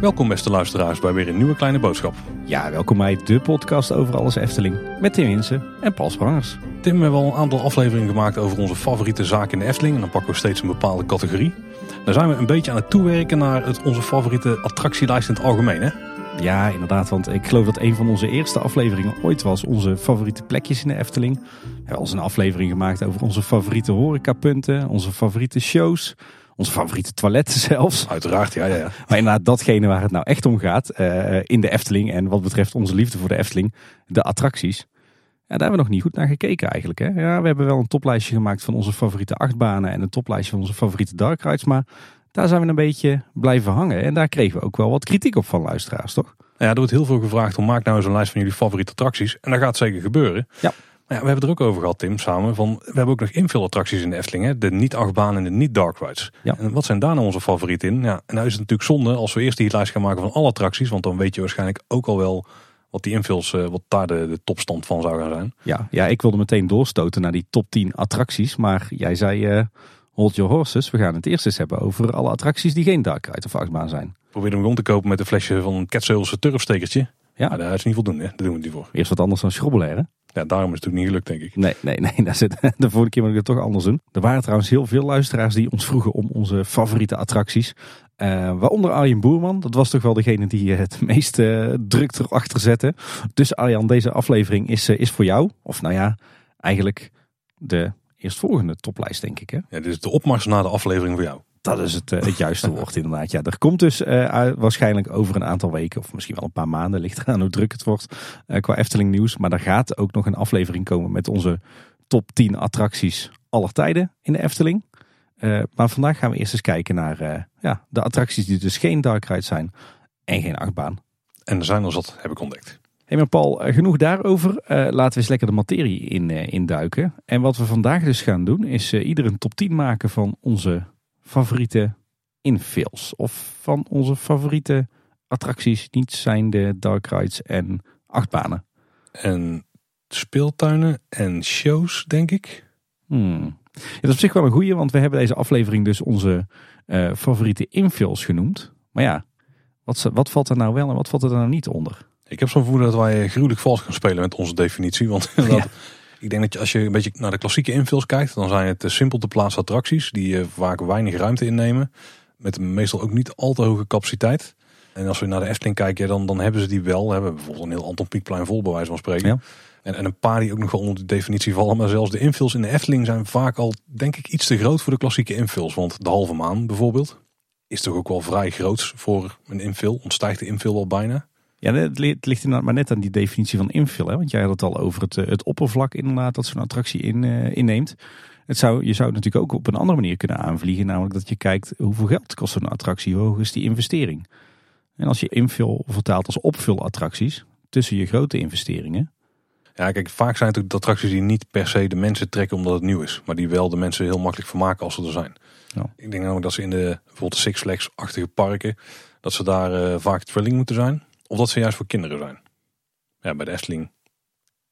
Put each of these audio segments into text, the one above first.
Welkom beste luisteraars bij weer een nieuwe kleine boodschap. Ja, welkom bij de podcast over alles Efteling. Met Tim Winsen en Paul Sprangers. Tim, we hebben al een aantal afleveringen gemaakt over onze favoriete zaken in de Efteling. En dan pakken we steeds een bepaalde categorie. Dan zijn we een beetje aan het toewerken naar het, onze favoriete attractielijst in het algemeen. Hè? Ja, inderdaad, want ik geloof dat een van onze eerste afleveringen ooit was onze favoriete plekjes in de Efteling. We hebben al eens een aflevering gemaakt over onze favoriete horecapunten, onze favoriete shows, onze favoriete toiletten zelfs. Uiteraard, ja, ja, ja. Maar inderdaad, datgene waar het nou echt om gaat eh, in de Efteling en wat betreft onze liefde voor de Efteling, de attracties. Ja, daar hebben we nog niet goed naar gekeken eigenlijk. Hè? Ja, we hebben wel een toplijstje gemaakt van onze favoriete achtbanen en een toplijstje van onze favoriete dark rides, maar daar zijn we een beetje blijven hangen. En daar kregen we ook wel wat kritiek op van luisteraars, toch? Ja, er wordt heel veel gevraagd om maak nou eens een lijst van jullie favoriete attracties. En dat gaat zeker gebeuren. Ja. Maar ja, we hebben het er ook over gehad, Tim, samen. Van, we hebben ook nog invullattracties in de Efteling. Hè? De niet-achtbaan en de niet-dark rides. Ja. En wat zijn daar nou onze favorieten in? Ja, en nou is het natuurlijk zonde als we eerst die lijst gaan maken van alle attracties. Want dan weet je waarschijnlijk ook al wel wat die invuls, eh, wat daar de, de topstand van zou gaan zijn. Ja, ja, ik wilde meteen doorstoten naar die top 10 attracties. Maar jij zei, eh, hold your horses. We gaan het eerst eens hebben over alle attracties die geen dark ride of achtbaan zijn. Probeer hem rond te kopen met een flesje van een Ketzeulse turfstekertje. Ja. Dat is niet voldoende. Daar doen we het niet voor. Eerst wat anders dan schrobbelen, Ja, daarom is het natuurlijk niet gelukt, denk ik. Nee, nee, nee. Daar zit, de vorige keer moet ik het toch anders doen. Er waren trouwens heel veel luisteraars die ons vroegen om onze favoriete attracties. Eh, waaronder Arjen Boerman. Dat was toch wel degene die eh, het meeste uh, druk erachter zette. Dus Arjan, deze aflevering is, uh, is voor jou. Of nou ja, eigenlijk de eerstvolgende toplijst, denk ik. Hè? Ja, dit is de opmars na de aflevering voor jou. Dat is het, uh, het juiste woord inderdaad. Ja, er komt dus uh, waarschijnlijk over een aantal weken, of misschien wel een paar maanden, ligt eraan hoe druk het wordt uh, qua Efteling nieuws. Maar er gaat ook nog een aflevering komen met onze top 10 attracties aller tijden in de Efteling. maar vandaag gaan we eerst eens kijken naar ja, de attracties die dus geen dark ride zijn en geen achtbaan. En er zijn er zat, heb ik ontdekt. Hey, maar Paul, genoeg daarover. laten we eens lekker de materie in, induiken. En wat we vandaag dus gaan doen, is ieder een top 10 maken van onze favoriete infills. Of van onze favoriete attracties, niet zijn de dark rides en achtbanen. En speeltuinen en shows, denk ik. Hmm. Ja, dat is op zich wel een goeie, want we hebben deze aflevering dus onze uh, favoriete infills genoemd. Maar ja, wat, wat valt er nou wel en wat valt er nou niet onder? Ik heb zo'n vermoeden dat wij gruwelijk vals gaan spelen met onze definitie. Want ja. Ik denk dat je, als je een beetje naar de klassieke invuls kijkt, dan zijn het simpel te plaatsen attracties die vaak weinig ruimte innemen. Met meestal ook niet al te hoge capaciteit. En als we naar de Efteling kijken, dan, dan hebben ze die wel. We hebben bijvoorbeeld een heel Anton Pieckplein vol, bij wijze van spreken. Ja. En, en een paar die ook nog wel onder de definitie vallen. Maar zelfs de invuls in de Efteling zijn vaak al, denk ik, iets te groot voor de klassieke invuls. Want de halve maan bijvoorbeeld is toch ook wel vrij groot voor een invul. Ontstijgt de invul al bijna. Ja, het ligt inderdaad maar net aan die definitie van invul. Hè? Want jij had het al over het, het oppervlak inderdaad dat zo'n attractie in, uh, inneemt. Het zou, je zou het natuurlijk ook op een andere manier kunnen aanvliegen. Namelijk dat je kijkt hoeveel geld kost zo'n attractie, hoe hoog is die investering. En als je invul vertaalt als opvulattracties tussen je grote investeringen. Ja, kijk, vaak zijn het ook de attracties die niet per se de mensen trekken omdat het nieuw is. Maar die wel de mensen heel makkelijk vermaken als ze er zijn. Ja. Ik denk namelijk dat ze in de bijvoorbeeld Six Flags-achtige parken, dat ze daar uh, vaak thrilling moeten zijn. Of dat ze juist voor kinderen zijn. Ja, bij de Efteling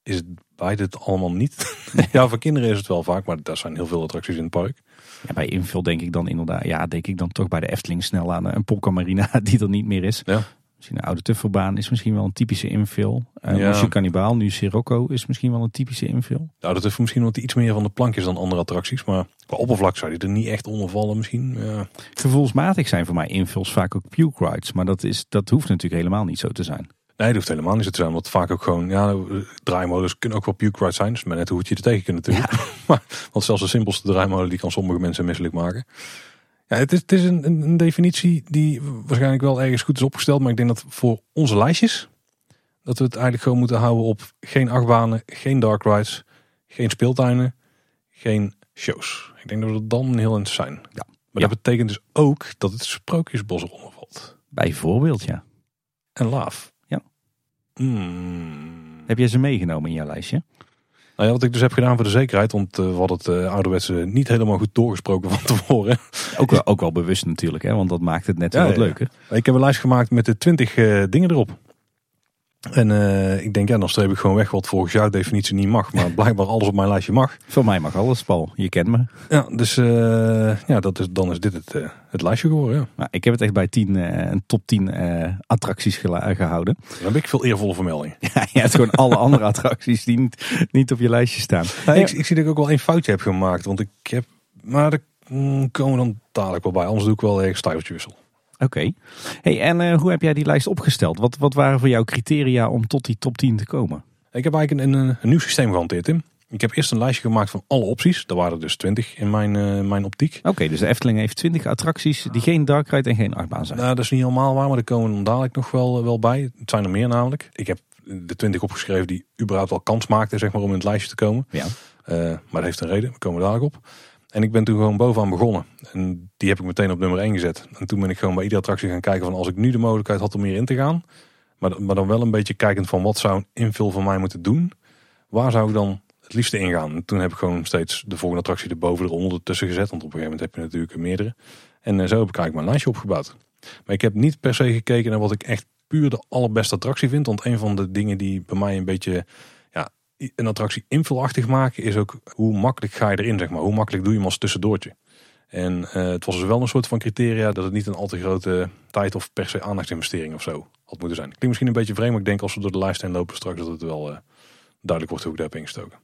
is het beide het allemaal niet. ja, voor kinderen is het wel vaak, maar daar zijn heel veel attracties in het park. Ja, bij invul denk ik dan inderdaad, ja, denk ik dan toch bij de Efteling snel aan een Polka Marina die er niet meer is. Ja. Misschien een oude Tuffelbaan is misschien wel een typische invul. Uh, Ja. Monsieur Cannibal, nu Sirocco, is misschien wel een typische invul. Nou, dat heeft misschien wat iets meer van de plankjes dan andere attracties. Maar qua oppervlak zou die er niet echt onder vallen misschien. Ja. Gevoelsmatig zijn voor mij invuls vaak ook puke rides. Maar dat, is, dat hoeft natuurlijk helemaal niet zo te zijn. Nee, dat hoeft helemaal niet zo te zijn. Want vaak ook gewoon, ja, draaimodus kunnen ook wel puke ride zijn. Dus maar net hoe het je er tegen kunt natuurlijk. maar, want zelfs de simpelste draaimolen die kan sommige mensen misselijk maken. Ja, het is, het is een, een, definitie die waarschijnlijk wel ergens goed is opgesteld. Maar ik denk dat voor onze lijstjes, dat we het eigenlijk gewoon moeten houden op geen achtbanen, geen dark rides, geen speeltuinen, geen shows. Ik denk dat we dan heel in zijn. Ja. Maar dat betekent dus ook dat het sprookjesbos eronder valt. Bijvoorbeeld, ja. En laaf. Ja. Hmm. Heb jij ze meegenomen in jouw lijstje? Nou ja, wat ik dus heb gedaan voor de zekerheid, want uh, we hadden het uh, ouderwetse niet helemaal goed doorgesproken van tevoren. Ook wel, ook wel bewust natuurlijk, hè, want dat maakt het net Ja, wel wat ja. leuker. Ik heb een lijst gemaakt met de 20 uh, dingen erop. En uh, ik denk, ja, dan streep ik gewoon weg wat volgens jouw definitie niet mag. Maar blijkbaar alles op mijn lijstje mag. Voor mij mag alles, Paul. Je kent me. Ja, dus uh, ja, dat is, dan is dit het, uh, het lijstje geworden. Ja. Nou, ik heb het echt bij 10, een top 10 attracties gehouden. Dan heb ik veel eervolle vermelding. ja, je hebt gewoon alle andere attracties die niet, niet op je lijstje staan. Nou, ik, ik, zie dat ik ook wel één foutje heb gemaakt. Want ik heb, maar daar mm, komen we dan dadelijk wel bij. Anders doe ik wel erg stijltje Oké. Hey, en uh, hoe heb jij die lijst opgesteld? Wat, wat waren voor jou criteria om tot die top 10 te komen? Ik heb eigenlijk een, een, een nieuw systeem gehanteerd, Tim. Ik heb eerst een lijstje gemaakt van alle opties. Er waren dus 20 in mijn, uh, mijn optiek. Oké, dus de Efteling heeft 20 attracties die geen dark ride en geen achtbaan zijn. Nou, dat is niet helemaal waar, maar er komen dan dadelijk nog wel, wel bij. Het zijn er meer namelijk. Ik heb de 20 opgeschreven die überhaupt wel kans maakten zeg maar, om in het lijstje te komen. Ja. Uh, maar dat heeft een reden, we komen dadelijk op. En ik ben toen gewoon bovenaan begonnen. En die heb ik meteen op nummer 1 gezet. En toen ben ik gewoon bij iedere attractie gaan kijken van als ik nu de mogelijkheid had om meer in te gaan. Maar, maar dan wel een beetje kijkend van wat zou een invul van mij moeten doen. Waar zou ik dan het liefste ingaan? En toen heb ik gewoon steeds de volgende attractie erboven eronder tussen gezet. Want op een gegeven moment heb je natuurlijk meerdere. En uh, zo heb ik eigenlijk mijn lijstje opgebouwd. Maar ik heb niet per se gekeken naar wat ik echt puur de allerbeste attractie vind. Want een van de dingen die bij mij een beetje een attractie invulachtig maken is ook hoe makkelijk ga je erin, zeg maar. Hoe makkelijk doe je hem als tussendoortje. En uh, het was dus wel een soort van criteria dat het niet een al te grote tijd of per se aandachtsinvestering of zo had moeten zijn. Klinkt misschien een beetje vreemd, maar ik denk als we door de lijst heen lopen straks dat het wel uh, duidelijk wordt hoe ik daar heb ingestoken.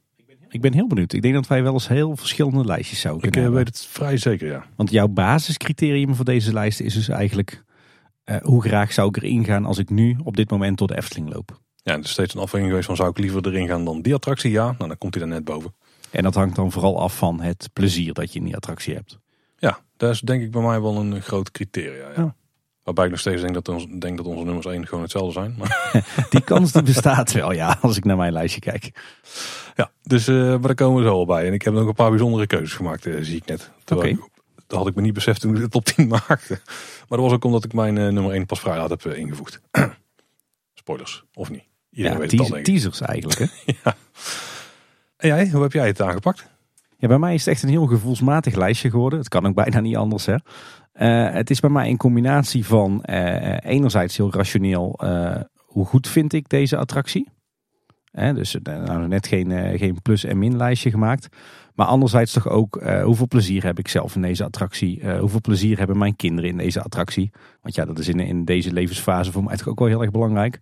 Ik ben heel benieuwd. Ik denk dat wij wel eens heel verschillende lijstjes zouden kunnen Ik uh, weet het vrij zeker, ja. Want jouw basiscriterium voor deze lijst is dus eigenlijk hoe graag zou ik erin gaan als ik nu op dit moment door de Efteling loop. Ja, er is steeds een afweging geweest van zou ik liever erin gaan dan die attractie? Ja, nou, dan komt hij daar net boven. En dat hangt dan vooral af van het plezier dat je in die attractie hebt. Ja, dat is denk ik bij mij wel een groot criteria. Ja. Waarbij ik nog steeds denk dat, ons, denk dat onze nummers 1 gewoon hetzelfde zijn. Maar... Die kans die bestaat wel, ja, als ik naar mijn lijstje kijk. Ja, dus uh, maar daar komen we zo al bij. En ik heb nog een paar bijzondere keuzes gemaakt, uh, zie ik net. Oké. Dat had ik me niet beseft toen ik de top 10 maakte. Maar dat was ook omdat ik mijn uh, nummer 1 pas vrij laat heb ingevoegd. Spoilers, of niet? Ja, weet teasers eigenlijk. Hè? ja. En jij, hoe heb jij het aangepakt? Ja, bij mij is het echt een heel gevoelsmatig lijstje geworden. Het kan ook bijna niet anders. Hè? Uh, het is bij mij een combinatie van uh, enerzijds heel rationeel. Uh, hoe goed vind ik deze attractie? dus nou, net geen, geen plus- en min lijstje gemaakt. Maar anderzijds toch ook hoeveel plezier heb ik zelf in deze attractie? hoeveel plezier hebben mijn kinderen in deze attractie? Want ja, dat is in, in deze levensfase voor mij toch ook wel heel erg belangrijk.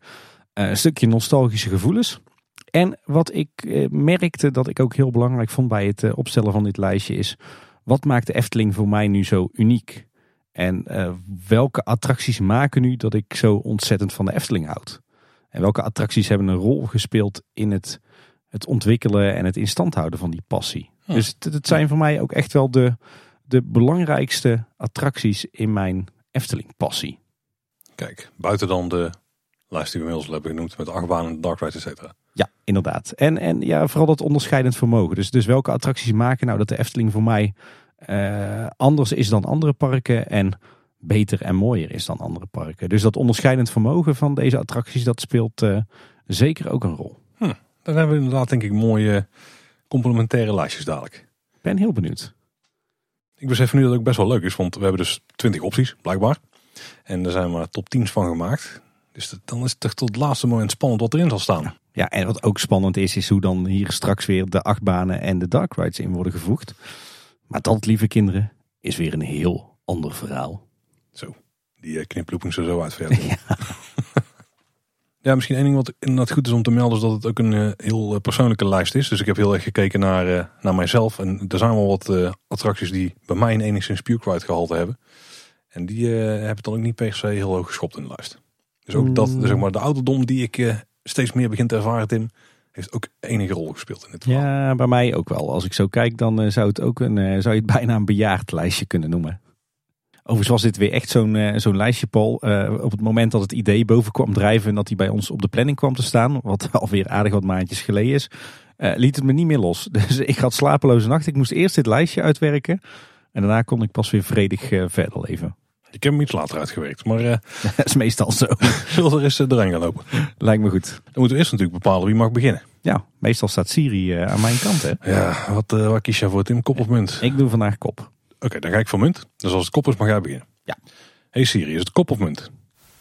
Eh, een stukje nostalgische gevoelens. En wat ik eh, merkte dat ik ook heel belangrijk vond bij het eh, opstellen van dit lijstje is... wat maakt de Efteling voor mij nu zo uniek? En welke attracties maken nu dat ik zo ontzettend van de Efteling houd? En welke attracties hebben een rol gespeeld in het, het ontwikkelen en het instand houden van die passie? Dus het, zijn voor mij ook echt wel de, de belangrijkste attracties in mijn Efteling passie. Kijk, buiten dan de lijst die we inmiddels hebben genoemd met achtbanen, dark ride, et cetera. Ja, inderdaad. En, en ja, vooral dat onderscheidend vermogen. Dus, dus welke attracties maken nou dat de Efteling voor mij uh, anders is dan andere parken en beter en mooier is dan andere parken. Dus dat onderscheidend vermogen van deze attracties, dat speelt uh, zeker ook een rol. Hm, dan hebben we inderdaad denk ik mooie complementaire lijstjes dadelijk. Ik ben heel benieuwd. Ik besef nu dat het ook best wel leuk is, want we hebben dus 20 opties, blijkbaar. En er zijn maar top 10 van gemaakt. Dus dan is het toch tot het laatste moment spannend wat erin zal staan. Ja, en wat ook spannend is, is hoe dan hier straks weer de achtbanen en de dark rides in worden gevoegd. Maar dat, lieve kinderen, is weer een heel ander verhaal. Zo, die uh, kniplooping zo zo uitverden. Ja. ja, misschien één ding wat inderdaad goed is om te melden, is dat het ook een uh, heel uh, persoonlijke lijst is. Dus ik heb heel erg gekeken naar, naar mijzelf. En er zijn wel wat attracties die bij mij een enigszins puke ride gehalte hebben. En die hebben dan ook niet per se heel hoog geschopt in de lijst. Dus ook dat, zeg maar, de ouderdom die ik uh, steeds meer begin te ervaren, Tim, heeft ook enige rol gespeeld in dit verhaal. Ja, bij mij ook wel. Als ik zo kijk, dan uh, zou, het ook een, uh, zou je het bijna een bejaard lijstje kunnen noemen. Overigens was dit weer echt zo'n zo'n lijstje, Paul. op het moment dat het idee boven kwam drijven en dat hij bij ons op de planning kwam te staan, wat alweer aardig wat maandjes geleden is, liet het me niet meer los. Dus ik had slapeloze nacht. Ik moest eerst dit lijstje uitwerken en daarna kon ik pas weer vredig verder leven. Ik heb hem iets later uitgewerkt, maar... Uh, dat is meestal zo. Zullen we er eens uh, gaan lopen? Lijkt me goed. Dan moeten we eerst natuurlijk bepalen wie mag beginnen. Ja, meestal staat Siri uh, aan mijn kant, hè? Ja, wat, uh, wat kies jij voor, Tim? Kop of munt? Ik doe vandaag kop. Oké, okay, dan ga ik voor munt. Dus als het kop is, mag jij beginnen. Ja. Hey Siri, is het kop of munt?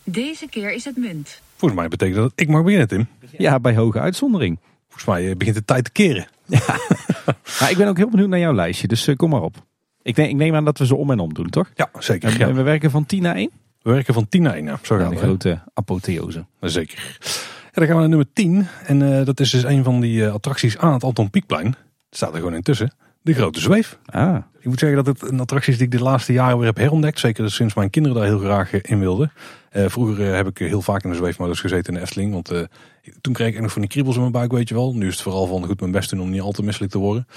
Deze keer is het munt. Volgens mij betekent dat het ik mag beginnen, Tim. Ja, bij hoge uitzondering. Volgens mij eh, begint de tijd te keren. Maar ik ben ook heel benieuwd naar jouw lijstje, dus eh, kom maar op. Ik, denk, ik neem aan dat we ze om en om doen, toch? Ja, zeker. En, Ja. en we werken van 10 naar 1? We werken van 10 naar 1. Ja. Zo gaan de grote apotheose. Zeker. Ja, dan gaan we naar nummer 10. En eh, dat is dus een van die eh, attracties aan het Anton Pieckplein. Staat er gewoon intussen. De Grote Zweef. Ah, Ik moet zeggen dat het een attractie is die ik de laatste jaren weer heb herontdekt. Zeker sinds mijn kinderen daar heel graag eh, in wilden. Vroeger heb ik heel vaak in de zweefmodus gezeten in de Efteling. Want toen kreeg ik nog van die kriebels in mijn buik, weet je wel. Nu is het vooral van goed mijn best doen om niet al te misselijk te worden.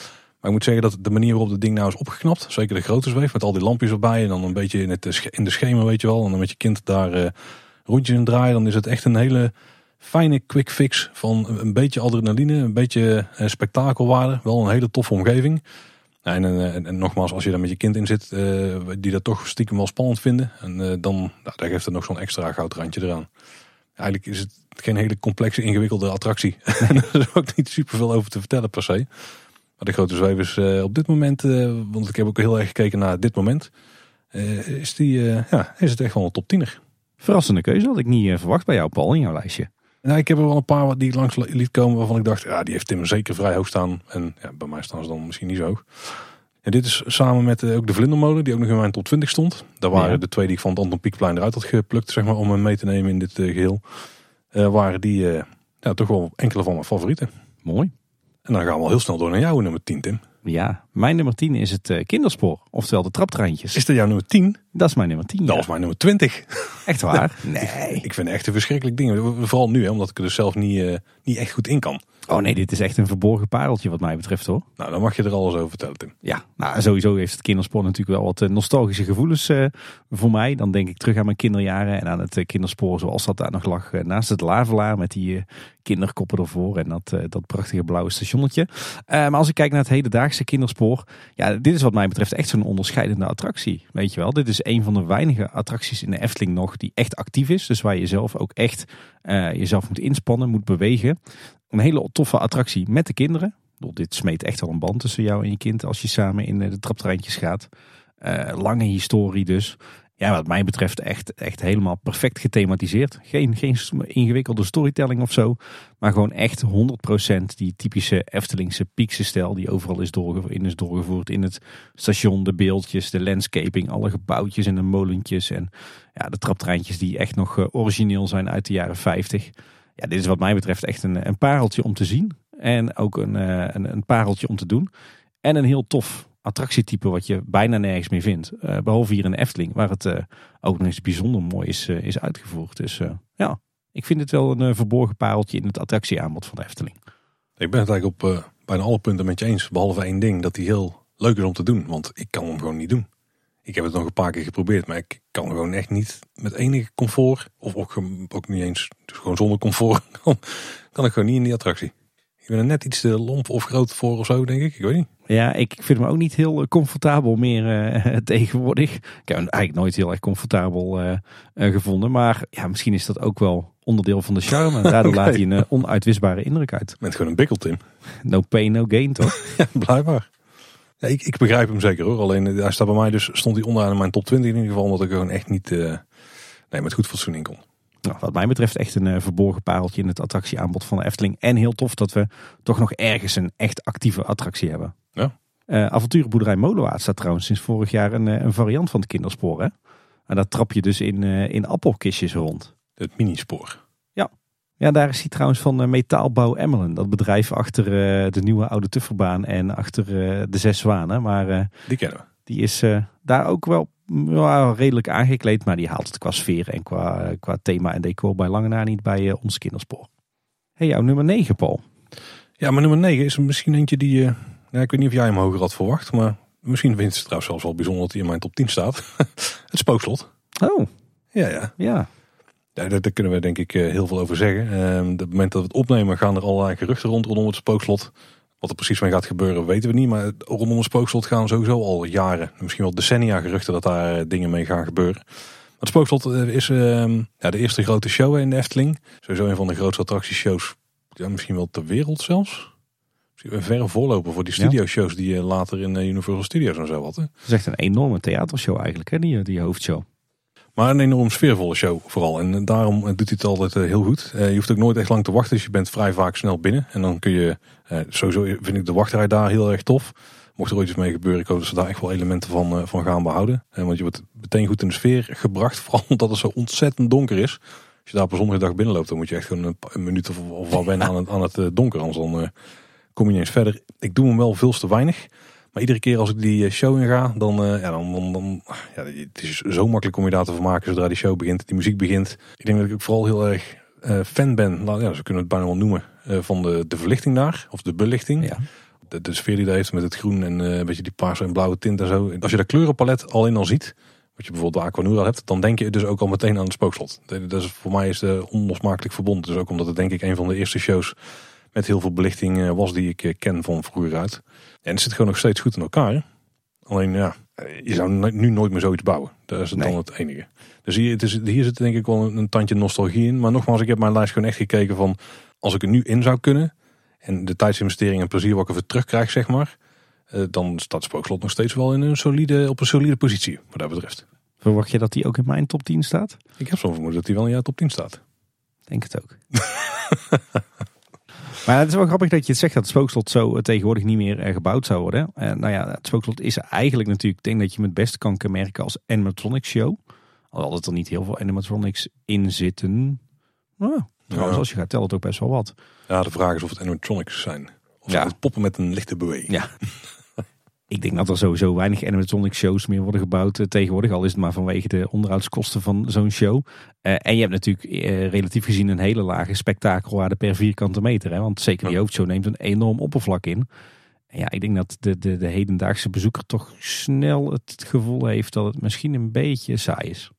Maar ik moet zeggen dat de manier waarop het ding nou is opgeknapt. Zeker de grote zweef met al die lampjes erbij. En dan een beetje in, het, in de schemer, weet je wel. En dan met je kind daar eh, rondjes in draaien. Dan is het echt een hele fijne quick fix van een- beetje adrenaline. Een beetje eh, spektakelwaarde. Wel een hele toffe omgeving. Eh, en, en nogmaals, als je daar met je kind in zit, die dat toch stiekem wel spannend vinden. En dan nou, daar geeft het nog zo'n extra goudrandje eraan. Eigenlijk is het geen hele complexe, ingewikkelde attractie. Er is ook niet super veel over te vertellen per se. Maar de grote zweef is eh, op dit moment, eh, want ik heb ook heel erg gekeken naar dit moment. eh, is, die, ja, is het echt wel een top 10er. verrassende keuze had ik niet verwacht bij jou, Paul, in jouw lijstje. Nou, ik heb er wel een paar wat die langs liet komen waarvan ik dacht, ja, die heeft Tim zeker vrij hoog staan. En ja, bij mij staan ze dan misschien niet zo hoog. En dit is samen met ook de Vlindermolen, die ook nog in mijn top 20 stond. Daar waren Ja. de twee die ik van het Anton Pieckplein eruit had geplukt, zeg maar, om hem mee te nemen in dit eh, geheel. Eh, waren die ja, toch wel enkele van mijn favorieten. Mooi. En dan gaan we al heel snel door naar jouw nummer 10, Tim. Ja, mijn nummer 10 is het eh, kinderspoor, oftewel de traptreintjes. Is dat jouw nummer 10? Dat is mijn nummer 10. Dat ja. was mijn nummer 20. Echt waar? Nee. Ik vind het echt een verschrikkelijk ding. Vooral nu, hè, omdat ik er dus zelf niet, eh, niet echt goed in kan. Oh nee, dit is echt een verborgen pareltje wat mij betreft hoor. Nou, dan mag je er alles over vertellen, Tim. Ja, nou sowieso heeft het kinderspoor natuurlijk wel wat eh, nostalgische gevoelens eh, voor mij. Dan denk ik terug aan mijn kinderjaren en aan het eh, kinderspoor zoals dat daar nog lag naast het Lavelaar met die kinderkoppen ervoor en dat, dat prachtige blauwe stationnetje. Maar als ik kijk naar het hedendaagse kinderspoor, ja, dit is wat mij betreft echt zo'n onderscheidende attractie. Weet je wel, dit is een van de weinige attracties in de Efteling nog die echt actief is. Dus waar je zelf ook echt jezelf moet inspannen, moet bewegen. Een hele toffe attractie met de kinderen. Dit smeet echt wel een band tussen jou en je kind als je samen in eh, de traptreintjes gaat. Eh, lange historie dus. Ja, wat mij betreft echt, echt helemaal perfect gethematiseerd. Geen, geen ingewikkelde storytelling of zo. Maar gewoon echt 100% die typische Eftelingse piekse stijl die overal is, doorge in is doorgevoerd. In het station, de beeldjes, de landscaping, alle gebouwtjes en de molentjes. En ja, de traptreintjes die echt nog eh, origineel zijn uit de jaren 50. Ja, dit is wat mij betreft echt een, een pareltje om te zien. En ook een, eh, een, een pareltje om te doen. En een heel tof attractietype wat je bijna nergens meer vindt. Eh, behalve hier in de Efteling, waar het eh, ook nog eens bijzonder mooi is, is uitgevoerd. Dus ja, ik vind het wel een verborgen pareltje in het attractieaanbod van de Efteling. Ik ben het eigenlijk op bijna alle punten met je eens. Behalve één ding, dat die heel leuk is om te doen. Want ik kan hem gewoon niet doen. Ik heb het nog een paar keer geprobeerd, maar ik kan gewoon echt niet met enige comfort, of ook, niet eens, dus gewoon zonder comfort, kan, kan ik gewoon niet in die attractie. Ik ben er net iets te lomp of groot voor of zo, denk ik. Ik weet niet. Ja, ik vind me ook niet heel eh, comfortabel meer eh, tegenwoordig. Ik heb hem eigenlijk nooit heel erg comfortabel eh, gevonden. Maar ja, misschien is dat ook wel onderdeel van de charme. En Daardoor laat hij een onuitwisbare indruk uit. Met gewoon een bikkel, Tim. No pain, no gain, toch? Ja, blijkbaar. Ja, ik, ik begrijp hem zeker hoor. Alleen eh, hij staat bij mij dus, stond hij onderaan in mijn top 20 in ieder geval. Omdat ik gewoon echt niet eh, nee, met goed fatsoen in kon. Nou, wat mij betreft echt een eh, verborgen pareltje in het attractieaanbod van de Efteling. En heel tof dat we toch nog ergens een echt actieve attractie hebben. Ja. Eh, avonturenboerderij Molenwaard staat trouwens sinds vorig jaar een, een variant van het kinderspoor. Hè? En daar trap je dus in, in appelkistjes rond. Het minispoor. Ja, daar is hij trouwens van eh, Metaalbouw Emmelen. Dat bedrijf achter eh, de nieuwe Oude Tufferbaan en achter eh, de Zes Zwanen. Maar Die kennen we. die is daar ook wel mm, ja, redelijk aangekleed. Maar die haalt het qua sfeer en qua, qua thema en decor bij lange na niet bij ons kinderspoor. hey, jouw nummer 9, Paul. Ja, maar nummer 9 is misschien eentje die... ja, ik weet niet of jij hem hoger had verwacht. Maar misschien vindt het trouwens zelfs wel bijzonder dat hij in mijn top 10 staat. het spookslot. Oh, Ja, ja. ja. Daar, daar kunnen we denk ik eh, heel veel over zeggen. Ehm, op het moment dat we het opnemen gaan er allerlei geruchten rond rondom het spookslot. Wat er precies mee gaat gebeuren weten we niet. Maar rondom het spookslot gaan sowieso al jaren, misschien wel decennia geruchten dat daar eh, dingen mee gaan gebeuren. Maar het spookslot eh, is ehm, ja, de eerste grote show in de Efteling. Sowieso een van de grootste attractieshows, ja, misschien wel ter wereld zelfs. Een verre voorloper voor die studioshows die je later in Universal Studios en zo hadden. Het is echt een enorme theatershow eigenlijk, hè, die, die hoofdshow. Maar een enorm sfeervolle show vooral. En daarom doet hij het altijd heel goed. je hoeft ook nooit echt lang te wachten. Dus je bent vrij vaak snel binnen. En dan kun je, sowieso vind ik de wachtrij daar heel erg tof. Mocht er ooit iets mee gebeuren, ik hoop dat ze daar echt wel elementen van, van gaan behouden. want je wordt meteen goed in de sfeer gebracht. Vooral omdat het zo ontzettend donker is. Als je daar op een zonnige dag binnenloopt, dan moet je echt gewoon een, een minuut of, wel wennen aan het, aan het donker. Anders dan kom je niet eens verder. Ik doe hem wel veel te weinig. Maar iedere keer als ik die eh, show in ga, dan, uh, ja, dan, dan, dan ja, het is zo makkelijk om je daar te vermaken zodra die show begint, die muziek begint. Ik denk dat ik ook vooral heel erg uh, fan ben, nou, ja, ze kunnen het bijna wel noemen, van de, de verlichting daar, of de belichting. Ja. De, de sfeer die daar heeft met het groen en een beetje die paarse en blauwe tint en zo. Als je dat kleurenpalet alleen al ziet, wat je bijvoorbeeld de Aquanura hebt, dan denk je dus ook al meteen aan het spookslot. Dat is, voor mij is het onlosmakelijk verbonden. Dus ook omdat het denk ik een van de eerste shows met heel veel belichting was die ik ken van vroeger uit. En het zit gewoon nog steeds goed in elkaar. Alleen ja, je zou nu nooit meer zoiets bouwen. Dat is het dan het enige. Dus hier, het is, hier zit denk ik wel een, tandje nostalgie in. Maar nogmaals, ik heb mijn lijst gewoon echt gekeken van... als ik er nu in zou kunnen... en de tijdsinvestering en plezier wat ik ervoor terugkrijg, zeg maar... Eh, dan staat Spookslot nog steeds wel in een solide, op een solide positie, wat dat betreft. Verwacht je dat hij ook in mijn top 10 staat? Ik heb zo'n vermoeden dat hij wel in jouw top 10 staat. Denk het ook. Maar het is wel grappig dat je het zegt dat het spookslot zo tegenwoordig niet meer eh, gebouwd zou worden. Uh, nou ja, het spookslot is eigenlijk natuurlijk, ik denk dat je hem het beste kan kenmerken als animatronics show. Alhoewel er niet heel veel animatronics in zitten. Nou, trouwens, als je gaat tellen, het ook best wel wat. Ja, de vraag is of het animatronics zijn. Of ja. het poppen met een lichte beweging. Ja. Ik denk dat er sowieso weinig animatronic shows meer worden gebouwd uh, tegenwoordig. Al is het maar vanwege de onderhoudskosten van zo'n show. Uh, en je hebt natuurlijk uh, relatief gezien een hele lage spektakelwaarde per vierkante meter. Hè? Want zeker die hoofdshow neemt een enorm oppervlak in. En ja, ik denk dat de, de, de hedendaagse bezoeker toch snel het gevoel heeft dat het misschien een beetje saai is.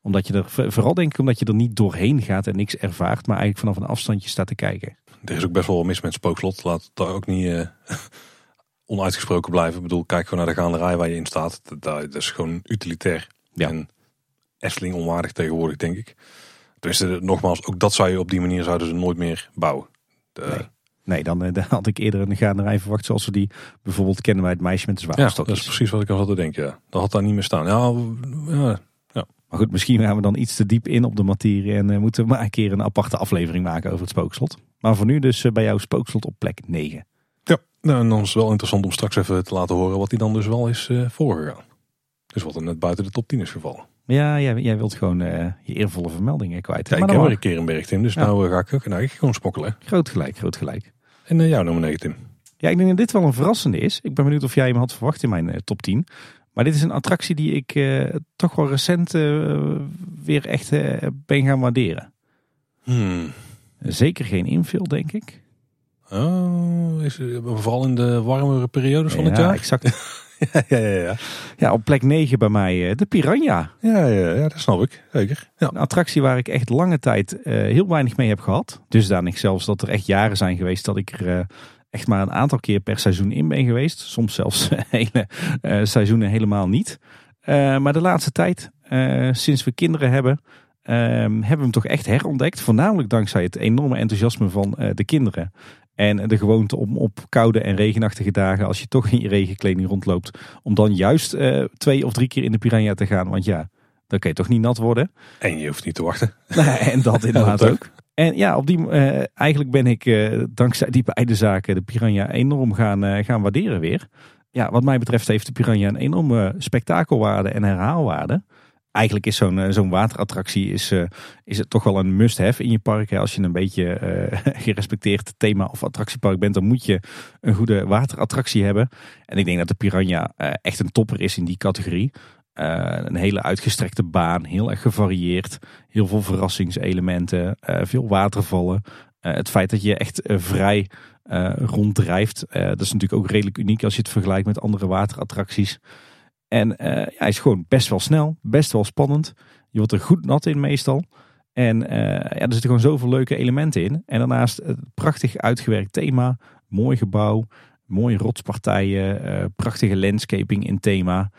Omdat je er, vooral denk ik omdat je er niet doorheen gaat en niks ervaart, maar eigenlijk vanaf een afstandje staat te kijken. Er is ook best wel mis met spookslot. Laat daar ook niet onuitgesproken blijven. Ik bedoel, kijk gewoon naar de gaanderij waar je in staat. Dat, is gewoon utilitair. Ja. En Efteling onwaardig tegenwoordig, denk ik. Dus nogmaals, ook dat zou je op die manier zouden ze nooit meer bouwen. nee. nee, dan, eh, dan, had ik eerder een gaanderij verwacht zoals we die bijvoorbeeld kennen bij het meisje met de zwaarstokjes. Ja, dat is precies wat ik al had te denken. Ja. Dat had daar niet meer staan. Ja, ja, ja. Maar goed, misschien gaan we dan iets te diep in op de materie en uh, moeten we maar een keer een aparte aflevering maken over het spookslot. Maar voor nu dus bij jou spookslot op plek 9. Nou, en dan is het wel interessant om straks even te laten horen wat hij dan dus wel is uh, voorgegaan. Dus wat er net buiten de top 10 is gevallen. Ja, jij, jij wilt gewoon uh, je eervolle vermeldingen kwijt. Ja, ik heb er een keer een bericht in, dus nou uh, ga ik ook nou, gewoon spokkelen. Groot gelijk, groot gelijk. En uh, jouw nummer 9, Tim? Ja, ik denk dat dit wel een verrassende is. Ik ben benieuwd of jij hem had verwacht in mijn top 10. Maar dit is een attractie die ik toch wel recent weer echt ben gaan waarderen. Hmm. Zeker geen invul, denk ik. Oh, is, vooral in de warmere periodes van het jaar? exact. ja, ja, ja, ja. ja, op plek 9 bij mij eh, de Piranha. Ja, ja, ja dat snap ik. Zeker. Ja. Een attractie waar ik echt lange tijd uh, heel weinig mee heb gehad. Dusdanig zelfs dat er echt jaren zijn geweest dat ik er uh, echt maar een aantal keer per seizoen in ben geweest. Soms zelfs hele seizoenen helemaal niet. maar de laatste tijd, sinds we kinderen hebben, hebben we hem toch echt herontdekt. Voornamelijk dankzij het enorme enthousiasme van de kinderen. En de gewoonte om op koude en regenachtige dagen, als je toch in je regenkleding rondloopt, om dan juist uh, twee of drie keer in de Piranha te gaan. Want ja, dan kan je toch niet nat worden. En je hoeft niet te wachten. en dat inderdaad ook. En ja, op die, uh, eigenlijk ben ik uh, dankzij die beide zaken de Piranha enorm gaan, gaan waarderen weer. Ja, wat mij betreft heeft de Piranha een enorme spektakelwaarde en herhaalwaarde eigenlijk is zo'n eh, waterattractie is, uh, is het toch wel een must-have in je park. Als je een beetje uh, gerespecteerd thema of attractiepark bent, dan moet je een goede waterattractie hebben. En ik denk dat de Piranha echt een topper is in die categorie. een hele uitgestrekte baan, heel erg gevarieerd, heel veel verrassingselementen, veel watervallen. het feit dat je echt vrij ronddrijft, dat is natuurlijk ook redelijk uniek als je het vergelijkt met andere waterattracties. En uh, hij is gewoon best wel snel, best wel spannend. Je wordt er goed nat in meestal. En uh, ja, er zitten gewoon zoveel leuke elementen in. En daarnaast het prachtig uitgewerkt thema. Mooi gebouw, mooie rotspartijen, uh, prachtige landscaping in thema.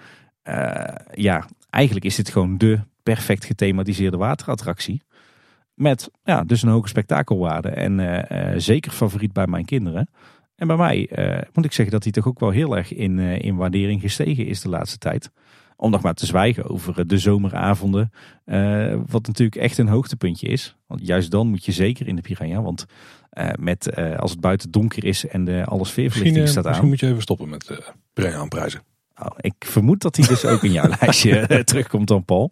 ja, eigenlijk is dit gewoon de perfect gethematiseerde waterattractie. Met ja, dus een hoge spektakelwaarde. En zeker favoriet bij mijn kinderen. En bij mij eh, moet ik zeggen dat hij toch ook wel heel erg in, eh, in waardering gestegen is de laatste tijd. Om nog maar te zwijgen over de zomeravonden. eh, wat natuurlijk echt een hoogtepuntje is. Want juist dan moet je zeker in de Piranha. Want eh, met, eh, als het buiten donker is en de, alle Misschien, sfeerverlichting eh, staat misschien aan. moet je even stoppen met uh, aan prijzen. Oh, ik vermoed dat hij dus ook in jouw lijstje eh, terugkomt dan, Paul.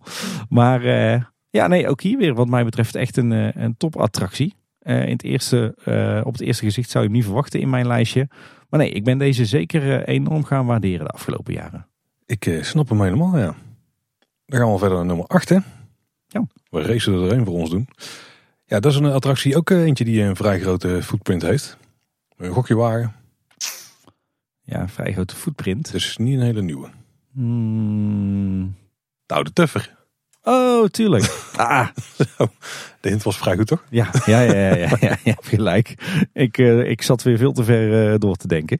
Maar eh, ja, nee, ook hier weer wat mij betreft echt een, eh, een topattractie. Eh, in het eerste, eh, op het eerste gezicht zou je hem niet verwachten in mijn lijstje. Maar nee, ik ben deze zeker eh, enorm gaan waarderen de afgelopen jaren. Ik snap hem helemaal, ja. Dan gaan we verder naar nummer 8, hè. Ja. We racen er een voor ons doen. Ja, dat is een attractie, ook eentje die een vrij grote footprint heeft. Een gokje wagen. Ja, een vrij grote footprint. Dus niet een hele nieuwe. Hmm. De oude Tuffer. Oh, tuurlijk. Ah, De hint was vrij goed, toch? ja, ja, ja, ja, ja, ja, gelijk. Ik, eh, ik zat weer veel te ver eh, door te denken.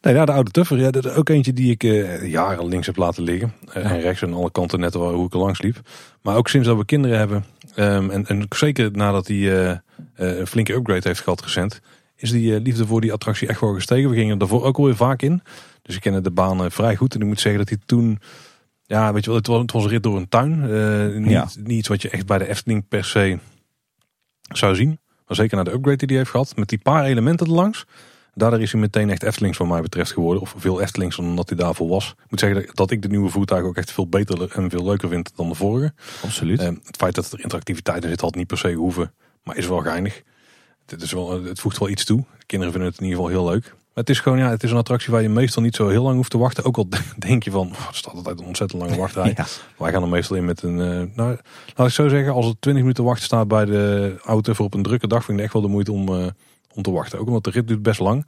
Nee, ja, de oude Tuffer. Ja, dat is ook eentje die ik eh, jaren links heb laten liggen. Ja. En rechts aan alle kanten net waar hoe ik er langs liep. Maar ook sinds dat we kinderen hebben. ehm, en, en zeker nadat hij een flinke upgrade heeft gehad recent. Is die liefde voor die attractie echt wel gestegen. We gingen er daarvoor ook alweer vaak in. Dus ik kende de baan vrij goed. En ik moet zeggen dat hij toen... Ja, weet je wel, het was, het was een rit door een tuin. Eh, niet, Ja. niet iets wat je echt bij de Efteling per se zou zien. Maar zeker na de upgrade die hij heeft gehad. Met die paar elementen erlangs. Daardoor is hij meteen echt Eftelings wat mij betreft geworden. Of veel Eftelings dan dat hij daarvoor was. Ik moet zeggen dat- ik de nieuwe voertuigen ook echt veel beter en veel leuker vind dan de vorige. Absoluut. Eh, het feit dat er interactiviteit in zit had niet per se hoeven. Maar is wel geinig. Het, is wel, het voegt wel iets toe. De kinderen vinden het in ieder geval heel leuk. Maar het is gewoon ja, het is een attractie waar je meestal niet zo heel lang hoeft te wachten. Ook al denk je van, oh, er staat altijd een ontzettend lange wachtrij. ja. Wij gaan er meestal in met een, eh, nou, laat ik zo zeggen, als er 20 minuten wachten staat bij de auto voor op een drukke dag, vind ik het echt wel de moeite om, eh, om te wachten. Ook omdat de rit duurt best lang.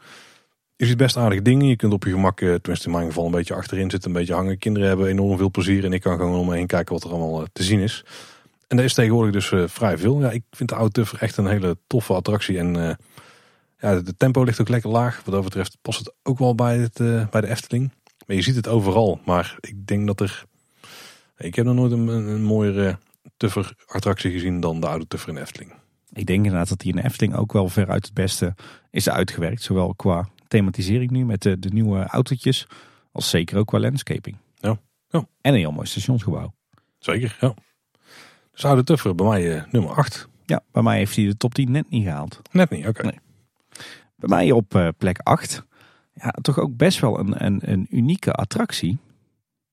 Je ziet best aardige dingen. Je kunt op je gemak, eh, tenminste in mijn geval, een beetje achterin zitten, een beetje hangen. Kinderen hebben enorm veel plezier en ik kan gewoon om me heen kijken wat er allemaal te zien is. En daar is tegenwoordig dus vrij veel. Ja, ik vind de Tuffer echt een hele toffe attractie. En ja, de tempo ligt ook lekker laag. Wat dat betreft past het ook wel bij, het, eh, bij de Efteling. Maar je ziet het overal. Maar ik denk dat er... Ik heb nog nooit een, een, mooiere Tuffer attractie gezien dan de oude Tuffer in de Efteling. Ik denk inderdaad dat die in de Efteling ook wel veruit het beste is uitgewerkt. Zowel qua thematisering nu met de, de nieuwe autootjes, als zeker ook qua landscaping. Ja. Ja. En een heel mooi stationsgebouw. Zeker, ja. Dus oude Tuffer bij mij eh, nummer 8. Ja, bij mij heeft hij de top 10 net niet gehaald. Net niet, oké. Nee. Bij mij op eh, plek 8. Ja, toch ook best wel een, een, een unieke attractie.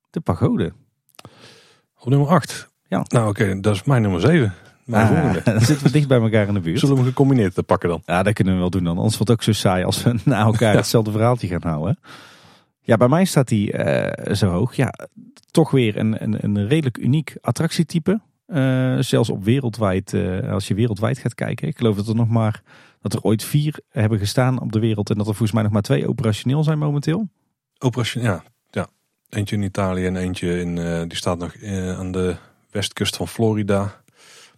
De pagode. Op nummer 8. Ja. Nou oké, dat is mijn nummer 7. Mijn volgende. dan zitten we dicht bij elkaar in de buurt. Zullen we hem gecombineerd te pakken dan? Ja, dat kunnen we wel doen dan. Anders wordt het ook zo saai als we na elkaar hetzelfde verhaaltje gaan houden. Ja, bij mij staat hij eh, zo hoog. Ja, toch weer een, een, een redelijk uniek attractietype. Eh, zelfs op wereldwijd, als je wereldwijd gaat kijken. Ik geloof dat er nog maar, dat er ooit vier hebben gestaan op de wereld. En dat er volgens mij nog maar twee operationeel zijn momenteel. Operation, ja, ja. Eentje in Italië en eentje in, eh, die staat nog eh, aan de westkust van Florida.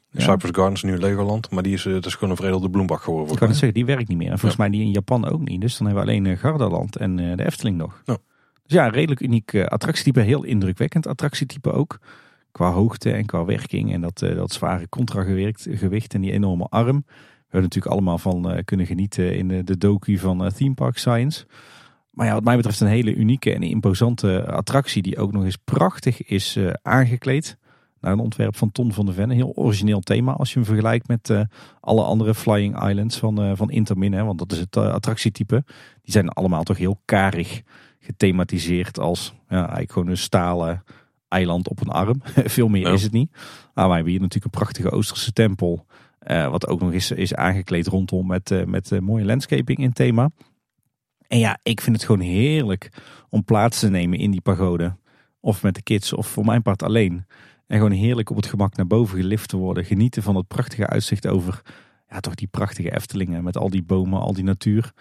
Ja. Cypress Gardens, nu Legoland. Maar die is, eh, dat is gewoon een veredelde bloembak geworden. Ik kan het zeggen, die werkt niet meer. En volgens mij die in Japan ook niet. Dus dan hebben we alleen eh, Gardaland en eh, de Efteling nog. Ja. Dus ja, redelijk uniek eh, attractietype. Heel indrukwekkend attractietype ook. Qua hoogte en qua werking. En dat, eh, dat zware contragewicht gewicht en die enorme arm. We hebben natuurlijk allemaal van eh, kunnen genieten in de, de docu van eh, Theme Park Science. Maar ja, wat mij betreft een hele unieke en imposante attractie. Die ook nog eens prachtig is eh, aangekleed. Naar een ontwerp van Ton van de Ven. Een heel origineel thema als je hem vergelijkt met eh, alle andere Flying Islands van, eh, van Intermin. Hè, want dat is het eh, attractietype. Die zijn allemaal toch heel karig gethematiseerd als ja, eigenlijk gewoon een stalen eiland op een arm. Veel meer Ja. is het niet. Maar wij hebben hier natuurlijk een prachtige Oosterse tempel. Eh, wat ook nog eens is aangekleed rondom met, eh, met eh, mooie landscaping in thema. En ja, ik vind het gewoon heerlijk om plaats te nemen in die pagode. Of met de kids, of voor mijn part alleen. En gewoon heerlijk op het gemak naar boven gelift te worden. Genieten van het prachtige uitzicht over ja, toch die prachtige Eftelingen. Met al die bomen, al die natuur.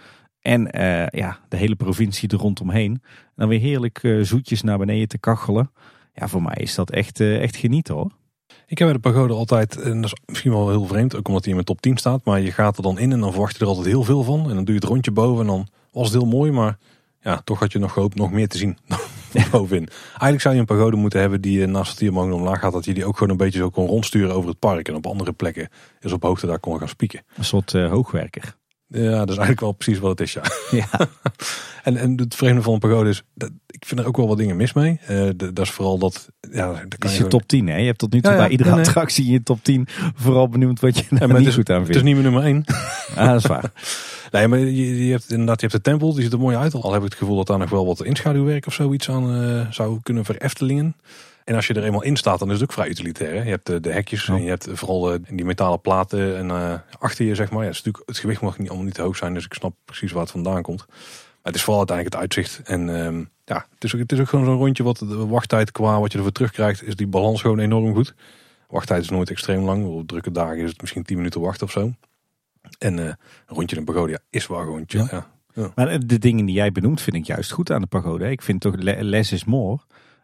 En ja, de hele provincie er rondomheen. En dan weer heerlijk zoetjes naar beneden te kachelen. Ja, voor mij is dat echt, echt genieten hoor. Ik heb bij de pagode altijd, en dat is misschien wel heel vreemd, ook omdat hij in mijn top 10 staat. Maar je gaat er dan in en dan verwacht je er altijd heel veel van. En dan doe je het rondje boven en dan was het heel mooi. Maar ja, toch had je nog gehoopt nog meer te zien bovenin. Eigenlijk zou je een pagode moeten hebben die eh, naast het hier mogen omlaag gaat. Dat je die ook gewoon een beetje zo kon rondsturen over het park. En op andere plekken is op hoogte daar kon gaan spieken. Een soort eh, hoogwerker. Ja, dat is eigenlijk wel precies wat het is, ja. Ja, En, en het vreemde van een pagode is, dat, ik vind er ook wel wat dingen mis mee. Eh, de- dat is vooral dat, ja, daar dat kan is je je top 10 hè. Je hebt tot nu toe Ja, ja, bij iedere nee, attractie in je top 10 vooral benoemd wat je er maar niet is- goed aan Het is vindt. niet mijn nummer één. Ah, dat is waar. Nee, maar je, je hebt inderdaad, je hebt de tempel, die ziet er mooi uit. Al heb ik het gevoel dat daar nog wel wat inschaduwwerk of zoiets aan eh, zou kunnen vereftelingen. En als je er eenmaal in staat, dan is het ook vrij utilitair. Hè? Je hebt de, de hekjes Ja. en je hebt vooral eh, die metalen platen en eh, achter je, zeg maar. Ja, het, is natuurlijk, het gewicht mag niet, allemaal niet te hoog zijn, dus ik snap precies waar het vandaan komt. Het is vooral uiteindelijk het uitzicht. En ehm, ja, het is, ook, het is ook gewoon zo'n rondje wat de wachttijd qua wat je ervoor terugkrijgt, is die balans gewoon enorm goed. Wachttijd is nooit extreem lang. Op drukke dagen is het misschien 10 minuten wachten of zo. En eh, een rondje in ja, is wel gewoon chill. Ja. Ja. Maar de dingen die jij benoemt vind ik juist goed aan de pagode. Ik vind toch le- less is more.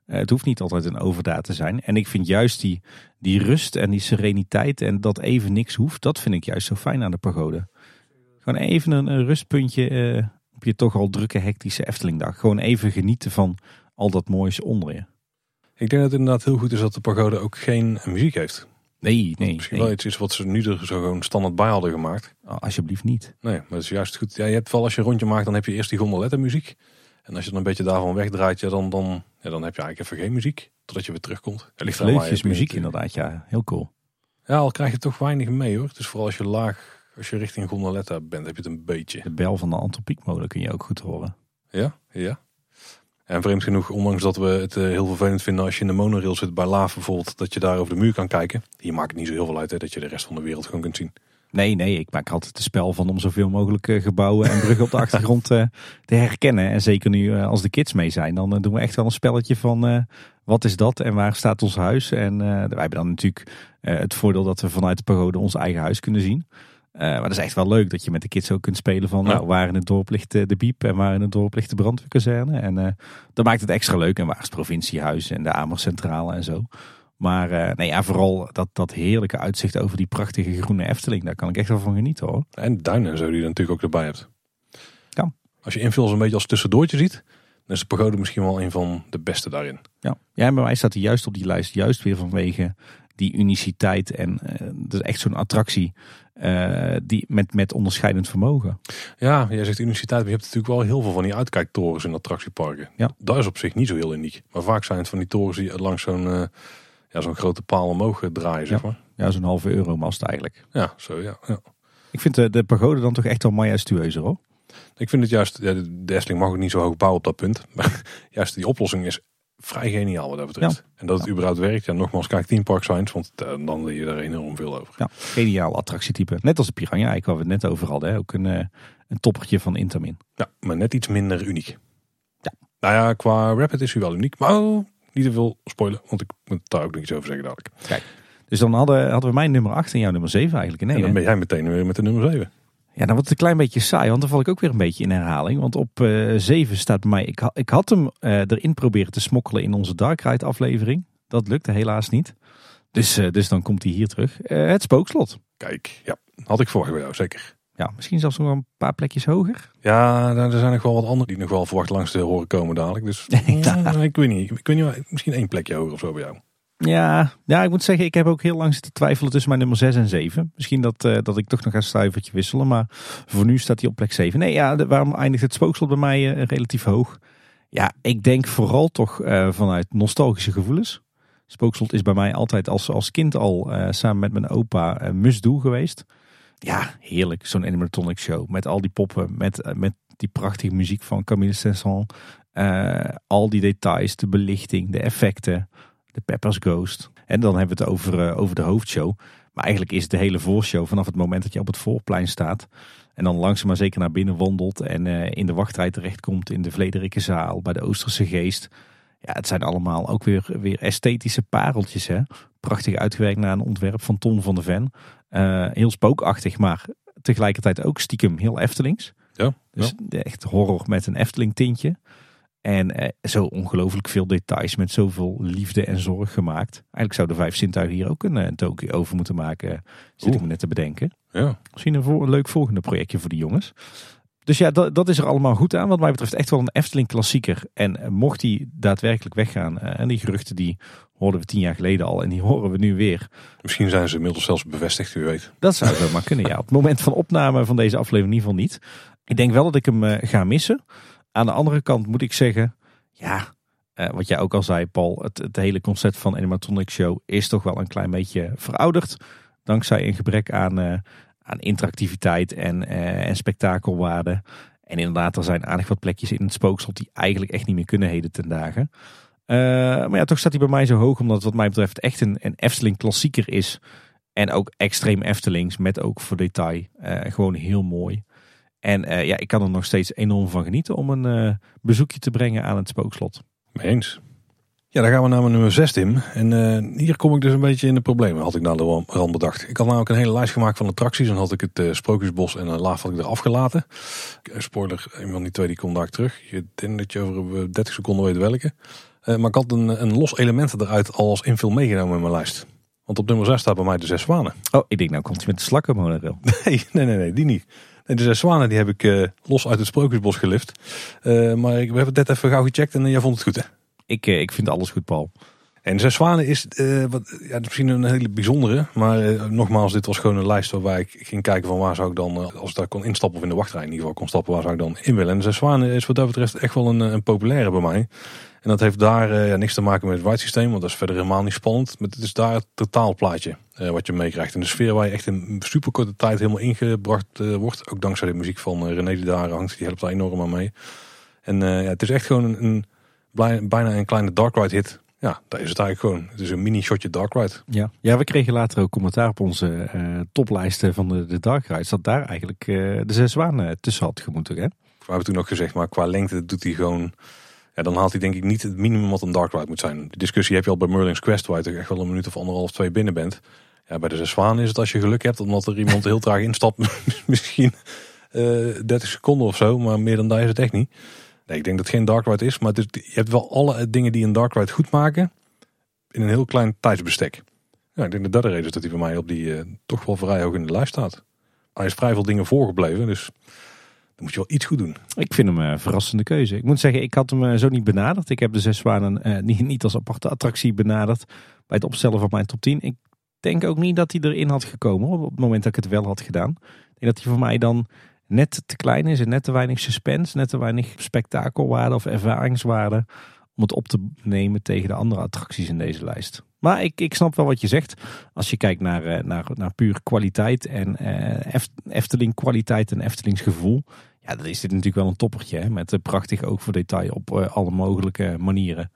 Eh, het hoeft niet altijd een overdaad te zijn. En ik vind juist die, die rust en die sereniteit en dat even niks hoeft, dat vind ik juist zo fijn aan de pagode. Gewoon even een, een rustpuntje eh, op je toch al drukke hectische Eftelingdag. Gewoon even genieten van al dat moois onder je. Ik denk dat het inderdaad heel goed is dat de pagode ook geen muziek heeft. Nee, nee, Misschien nee. wel iets is wat ze nu er zo gewoon standaard bij hadden gemaakt. Oh, alsjeblieft niet. Nee, maar het is juist goed. Ja, je hebt wel als je een rondje maakt, dan heb je eerst die gondoletta muziek. En als je dan een beetje daarvan wegdraait, ja, dan, dan, ja, dan heb je eigenlijk even geen muziek. Totdat je weer terugkomt. Er ligt Vleugjes muziek inderdaad, ja. Heel cool. Ja, al krijg je toch weinig mee hoor. Dus vooral als je laag, als je richting gondoletta bent, heb je het een beetje. De bel van de Antropiekmolen kun je ook goed horen. Ja, ja. En vreemd genoeg, ondanks dat we het eh, heel vervelend vinden als je in de monorail zit bij Laaf bijvoorbeeld, dat je daar over de muur kan kijken. Hier maakt het niet zo heel veel uit hè, dat je de rest van de wereld gewoon kunt zien. Nee, nee, ik maak altijd het spel van om zoveel mogelijk eh, gebouwen en bruggen op de achtergrond eh, te herkennen. En zeker nu als de kids mee zijn, dan doen we echt wel een spelletje van wat is dat en waar staat ons huis. En wij hebben dan natuurlijk het voordeel dat we vanuit de pagode ons eigen huis kunnen zien. Eh, maar dat is echt wel leuk dat je met de kids ook kunt spelen van nou, waar in het dorp ligt eh, de biep en waar in het dorp ligt de brandweerkazerne. En eh, dat maakt het extra leuk. En waar is het provinciehuis en de Amerscentrale en zo. Maar nee, ja, vooral dat, dat heerlijke uitzicht over die prachtige groene Efteling. Daar kan ik echt wel van genieten hoor. En duinen en zo die je natuurlijk ook erbij hebt. Ja. Als je invuls een beetje als tussendoortje ziet, dan is de pagode misschien wel een van de beste daarin. Ja. ja, en bij mij staat hij juist op die lijst. Juist weer vanwege die uniciteit. En eh dat is echt zo'n attractie eh, die met, met onderscheidend vermogen. Ja, jij zegt universiteit, maar je hebt natuurlijk wel heel veel van die uitkijktorens in attractieparken. Ja. Dat is op zich niet zo heel uniek. Maar vaak zijn het van die torens die langs zo'n eh, ja, zo'n grote paal omhoog eh, draaien, zeg maar. Ja, zo'n halve euro mast eigenlijk. Ja, zo ja. ja. Ik vind de, de pagode dan toch echt wel majestueuzer hoor. Ik vind het juist, ja, de de Efteling mag ook niet zo hoog bouwen op dat punt. Maar juist die oplossing is vrij geniaal wat dat betreft. En dat het überhaupt werkt, ja, nogmaals, kijk 10 Park Signs, want eh, dan leer je daar enorm veel over. Ja, geniaal attractietype. Net als de Piranha, eigenlijk waar we het net over hadden. Hè. Ook een, eh, een toppertje van Intamin. Ja, maar net iets minder uniek. Ja. Nou ja, qua Rapid is hij wel uniek. Maar oh, niet te veel spoilen, want ik moet daar ook nog iets over zeggen dadelijk. Dus dan hadden, hadden we mijn nummer 8 en jouw nummer 7 eigenlijk. Nee, en dan ben jij meteen weer met de nummer 7. Ja, dan wordt het een klein beetje saai, want dan val ik ook weer een beetje in herhaling. Want op eh 7 staat bij mij, ik, ha- ik had hem eh, erin proberen te smokkelen in onze Dark Ride aflevering. Dat lukte helaas niet. Dus, eh, dus dan komt hij hier terug. Het spookslot. Kijk, ja, had ik vorige jou, zeker. Ja, misschien zelfs nog een paar plekjes hoger. Ja, nou, er zijn nog wel wat anderen die nog wel verwacht langs de horen komen dadelijk. Dus Ja. mm, ik weet niet. Ik weet niet, misschien één plekje hoger of zo bij jou. Ja, ja, ik moet zeggen, ik heb ook heel lang zitten twijfelen tussen mijn nummer 6 en 7. Misschien dat, eh, dat ik toch nog een stuivertje wisselen, maar voor nu staat hij op plek 7. Nee, ja, waarom eindigt het spookslot bij mij eh, relatief hoog? Ja, ik denk vooral toch eh, vanuit nostalgische gevoelens. Spookslot is bij mij altijd als, als kind al samen met mijn opa een must-do geweest. Ja, heerlijk, zo'n animatronic show met al die poppen, met, met die prachtige muziek van Camille Saint-Saëns. Al die details, de belichting, de effecten, de Pepper's Ghost. En dan hebben we het over, eh, over de hoofdshow. Maar eigenlijk is de hele voorshow vanaf het moment dat je op het voorplein staat. En dan langzaam maar zeker naar binnen wandelt. En eh, in de wachtrij terechtkomt in de Vlederikenzaal bij de Oosterse Geest. Ja, het zijn allemaal ook weer, weer esthetische pareltjes. Hè? Prachtig uitgewerkt naar een ontwerp van Ton van de Ven. Eh, heel spookachtig, maar tegelijkertijd ook stiekem heel Eftelings. Ja, Dus echt horror met een Efteling tintje. En eh, zo ongelooflijk veel details met zoveel liefde en zorg gemaakt. Eigenlijk zouden vijf zintuigen hier ook een, eh, een docu over moeten maken. Zit ik Oeh. me net te bedenken. ja. Misschien een, voor, een leuk volgende projectje voor de jongens. Dus ja, dat, dat is er allemaal goed aan. Wat mij betreft echt wel een Efteling klassieker. En eh, mocht die daadwerkelijk weggaan, eh, en die geruchten die hoorden we tien jaar geleden al en die horen we nu weer. Misschien zijn ze inmiddels zelfs bevestigd, u weet. Dat zou zo maar kunnen, ja. Op het moment van opname van deze aflevering in ieder geval niet. Ik denk wel dat ik hem eh, ga missen. Aan de andere kant moet ik zeggen, ja, wat jij ook al zei Paul, het, het hele concept van Animatronic Show is toch wel een klein beetje verouderd. Dankzij een gebrek aan aan interactiviteit en, uh, en spektakelwaarde. En inderdaad, er zijn aardig wat plekjes in het spookslot die eigenlijk echt niet meer kunnen heden ten dagen. Maar ja, toch staat hij bij mij zo hoog, omdat het wat mij betreft echt een, een Efteling klassieker is. En ook extreem Eftelings, met ook voor detail. Gewoon heel mooi. En ja, ik kan er nog steeds enorm van genieten om een bezoekje te brengen aan het spookslot. Eens. Ja, dan gaan we naar mijn nummer 6, Tim. En uh, hier kom ik dus een beetje in de problemen, had ik naar de rand bedacht. Ik had namelijk een hele lijst gemaakt van attracties. En had ik het uh, Sprookjesbos en een Laaf had ik eraf gelaten. Uh, spoiler, een van die twee die komt daar terug. Je denkt dat je over 30 seconden weet welke. maar ik had een, een los element eruit al als invul meegenomen in mijn lijst. Want op nummer 6 staat bij mij de zes zwanen. Oh, ik denk nou komt hij met de slakkenmonorail. Nee, nee, nee, nee, die niet. Nee, de zes zwanen die heb ik los uit het Sprookjesbos gelift. maar ik heb het net even gauw gecheckt en jij vond het goed hè? Ik, eh, ik vind alles goed, Paul. En Zes Zwanen is, wat, ja, misschien een hele bijzondere. Maar nogmaals, dit was gewoon een lijst waarbij ik ging kijken van waar zou ik dan, als ik daar kon instappen of in de wachtrij in ieder geval kon stappen, waar zou ik dan in willen. En Zes Zwanen is wat dat betreft echt wel een, een populaire bij mij. En dat heeft daar ja, niks te maken met het white systeem, want dat is verder helemaal niet spannend. Maar het is daar het totaalplaatje wat je meekrijgt. En de sfeer waar je echt in super korte tijd helemaal ingebracht wordt. Ook dankzij de muziek van René die daar hangt, die helpt daar enorm aan mee. En ja, het is echt gewoon een, een bijna een kleine dark ride hit. Ja, daar is het eigenlijk gewoon. Het is een mini shotje dark ride. Ja, ja we kregen later ook commentaar op onze uh, toplijsten van de, de dark rides. Dat daar eigenlijk uh, de zes zwanen tussen had gemoeten. Hè? We hebben toen ook gezegd, maar qua lengte doet hij gewoon... Ja, dan haalt hij denk ik niet het minimum wat een dark ride moet zijn. De discussie heb je al bij Merlin's Quest, waar je toch echt wel een minuut of anderhalf, twee binnen bent. Ja, bij de zes zwanen is het als je geluk hebt, omdat er iemand heel traag instapt, misschien uh, eh, 30 seconden of zo. Maar meer dan daar is het echt niet. Nee, ik denk dat het geen dark ride is, maar je hebt wel alle dingen die een dark ride goed maken in een heel klein tijdsbestek. Ja, ik denk dat dat de reden is dat hij voor mij op die uh, toch wel vrij hoog in de lijst staat. Hij is vrij veel dingen voorgebleven, dus moet je wel iets goed doen. Ik vind hem een verrassende keuze. Ik moet zeggen, ik had hem uh, zo niet benaderd. Ik heb de Zes Zwanen uh, niet, niet als aparte attractie benaderd bij het opstellen van mijn top 10. Ik denk ook niet dat hij erin had gekomen op het moment dat ik het wel had gedaan. Ik denk dat hij voor mij dan net te klein is en net te weinig suspense, net te weinig spektakelwaarde of ervaringswaarde om het op te nemen tegen de andere attracties in deze lijst. Maar ik, ik snap wel wat je zegt. Als je kijkt naar, eh, naar, naar puur kwaliteit en uh, Efteling kwaliteit en Eftelings gevoel. Ja, dan is dit natuurlijk wel een toppertje. Hè? Met een prachtig oog voor detail op uh, alle mogelijke manieren.